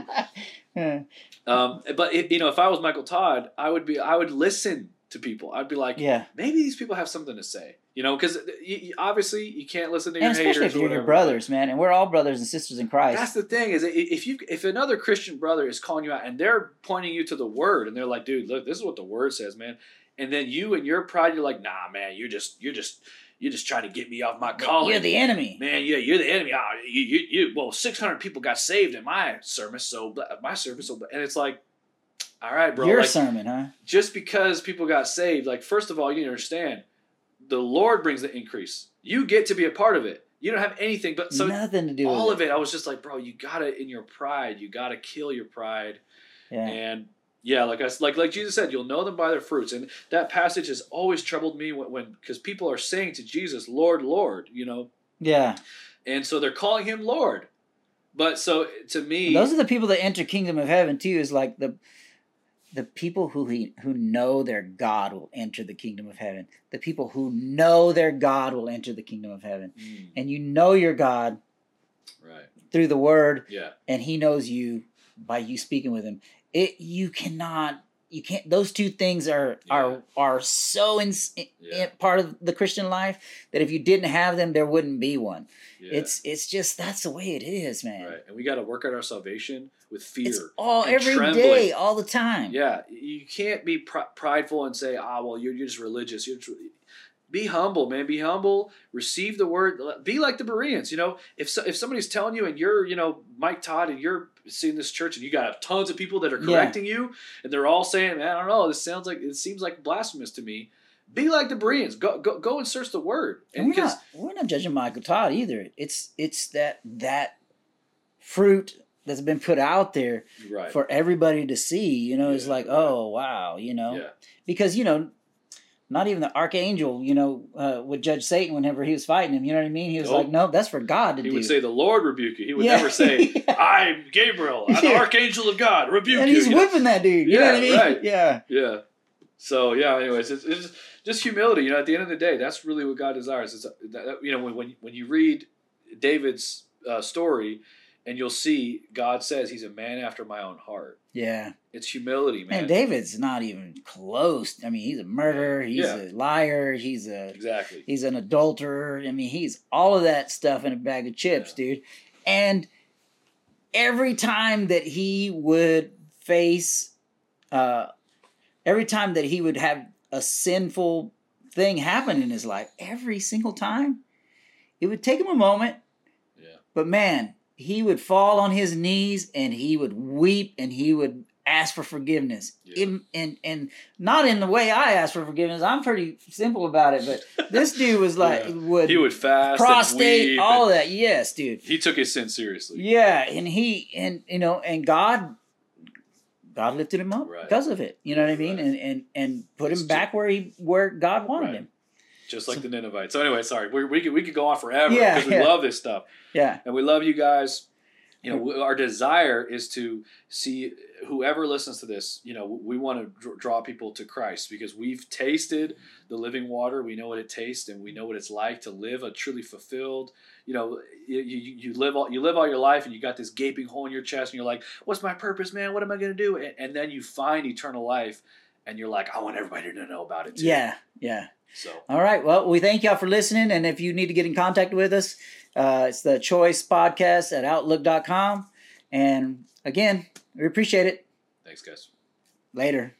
Yeah. Um, but if, you know, if I was Michael Todd, I would be, I would listen to people. I'd be like, yeah. maybe these people have something to say. You know, because obviously you can't listen to your And especially haters. if or you're your brothers, man, and we're all brothers and sisters in Christ. That's the thing is if you if another Christian brother is calling you out and they're pointing you to the word and they're like, dude, look, this is what the word says, man. And then you and your pride, you're like, nah, man, you're just you're just you're just trying to get me off my calling. You're the enemy. man, yeah, you're the enemy. Ah, you, you, you, well, 600 people got saved in my service, so my service, so, and it's like, all right, bro. Your like, sermon, huh? just because people got saved, like first of all, you need to understand, the Lord brings the increase. You get to be a part of it. You don't have anything, but so Nothing to do with all of it, I was just like, bro, you gotta in your pride, you gotta kill your pride, Yeah. and yeah, like I like like Jesus said, you'll know them by their fruits, and that passage has always troubled me when because people are saying to Jesus, Lord, Lord, you know, Yeah. and so they're calling him Lord, but so to me, Those are the people that enter kingdom of heaven too. Is like the the people who he, who know their God will enter the kingdom of heaven. The people who know their God will enter the kingdom of heaven. Mm, And you know your God right, through the Word, yeah, and He knows you by you speaking with Him. It you cannot you can't. Those two things are are are so in, in Yeah. part of the Christian life that if you didn't have them, there wouldn't be one. yeah. It's it's just that's the way it is, man. right, and we got to work out our salvation with fear. It's all every day, trembling. all the time. Yeah, you can't be pr- prideful and say, "Ah, well, you're, you're just religious." You're just, be humble, man. Be humble. Receive the word. Be like the Bereans. You know, if so, if somebody's telling you, and you're, you know, Mike Todd, and you're seeing this church, and you got tons of people that are Yeah. correcting you, and they're all saying, "Man, I don't know. This sounds like it seems like blasphemous to me." Be like the Bereans. Go go go and search the word. And And we're not we're not judging Michael Todd either. It's it's that that fruit that's been put out there right, for everybody to see. You know, it's like, right. oh wow, you know, yeah, because you know, not even the archangel, you know, uh, would judge Satan whenever he was fighting him. You know what I mean? He was Nope. like, no, that's for God to he do. He would say, "The Lord rebuke you." He would Yeah. never say, Yeah. "I'm Gabriel, an Yeah. archangel of God, rebuke and you." And he's you know? whipping that dude. You know Yeah, what I mean? right. Yeah. Yeah. So yeah. Anyways, it's, it's just humility. You know, at the end of the day, that's really what God desires. It's you know when when when you read David's uh, story, and you'll see God says he's a man after my own heart. Yeah. It's humility, man. Man, David's not even close. I mean, he's a murderer. He's Yeah. a liar. He's a exactly. He's an adulterer. I mean, he's all of that stuff in a bag of chips, dude. And every time that he would face, uh, every time that he would have a sinful thing happen in his life, every single time, it would take him a moment. Yeah. But man, he would fall on his knees and he would weep and he would ask for forgiveness. Yeah. In, and and not in the way I ask for forgiveness. I'm pretty simple about it, but this dude was like Yeah. would He would fast, prostate, and weep, all of and that. Yes, dude. He took his sin seriously. Yeah, and he and you know, and God God lifted him up Right. because of it. You know what I mean? Right. And and and put him back where he where God wanted Right. him. Just like the Ninevites. So anyway, sorry, we, we could we could go on forever Yeah, because we yeah. love this stuff. Yeah. and we love you guys. You know, our desire is to see whoever listens to this. You know, we want to draw people to Christ because we've tasted the living water. We know what it tastes, and we know what it's like to live a truly fulfilled. You know, you, you, you live all you live all your life, and you got this gaping hole in your chest, and you're like, "What's my purpose, man? What am I going to do?" And, and then you find eternal life, and you're like, "I want everybody to know about it too." Yeah. Yeah. So All right. Well, we thank y'all for listening. And if you need to get in contact with us, uh, it's the Choice Podcast at Outlook.com. And again, we appreciate it. thanks, guys. Later.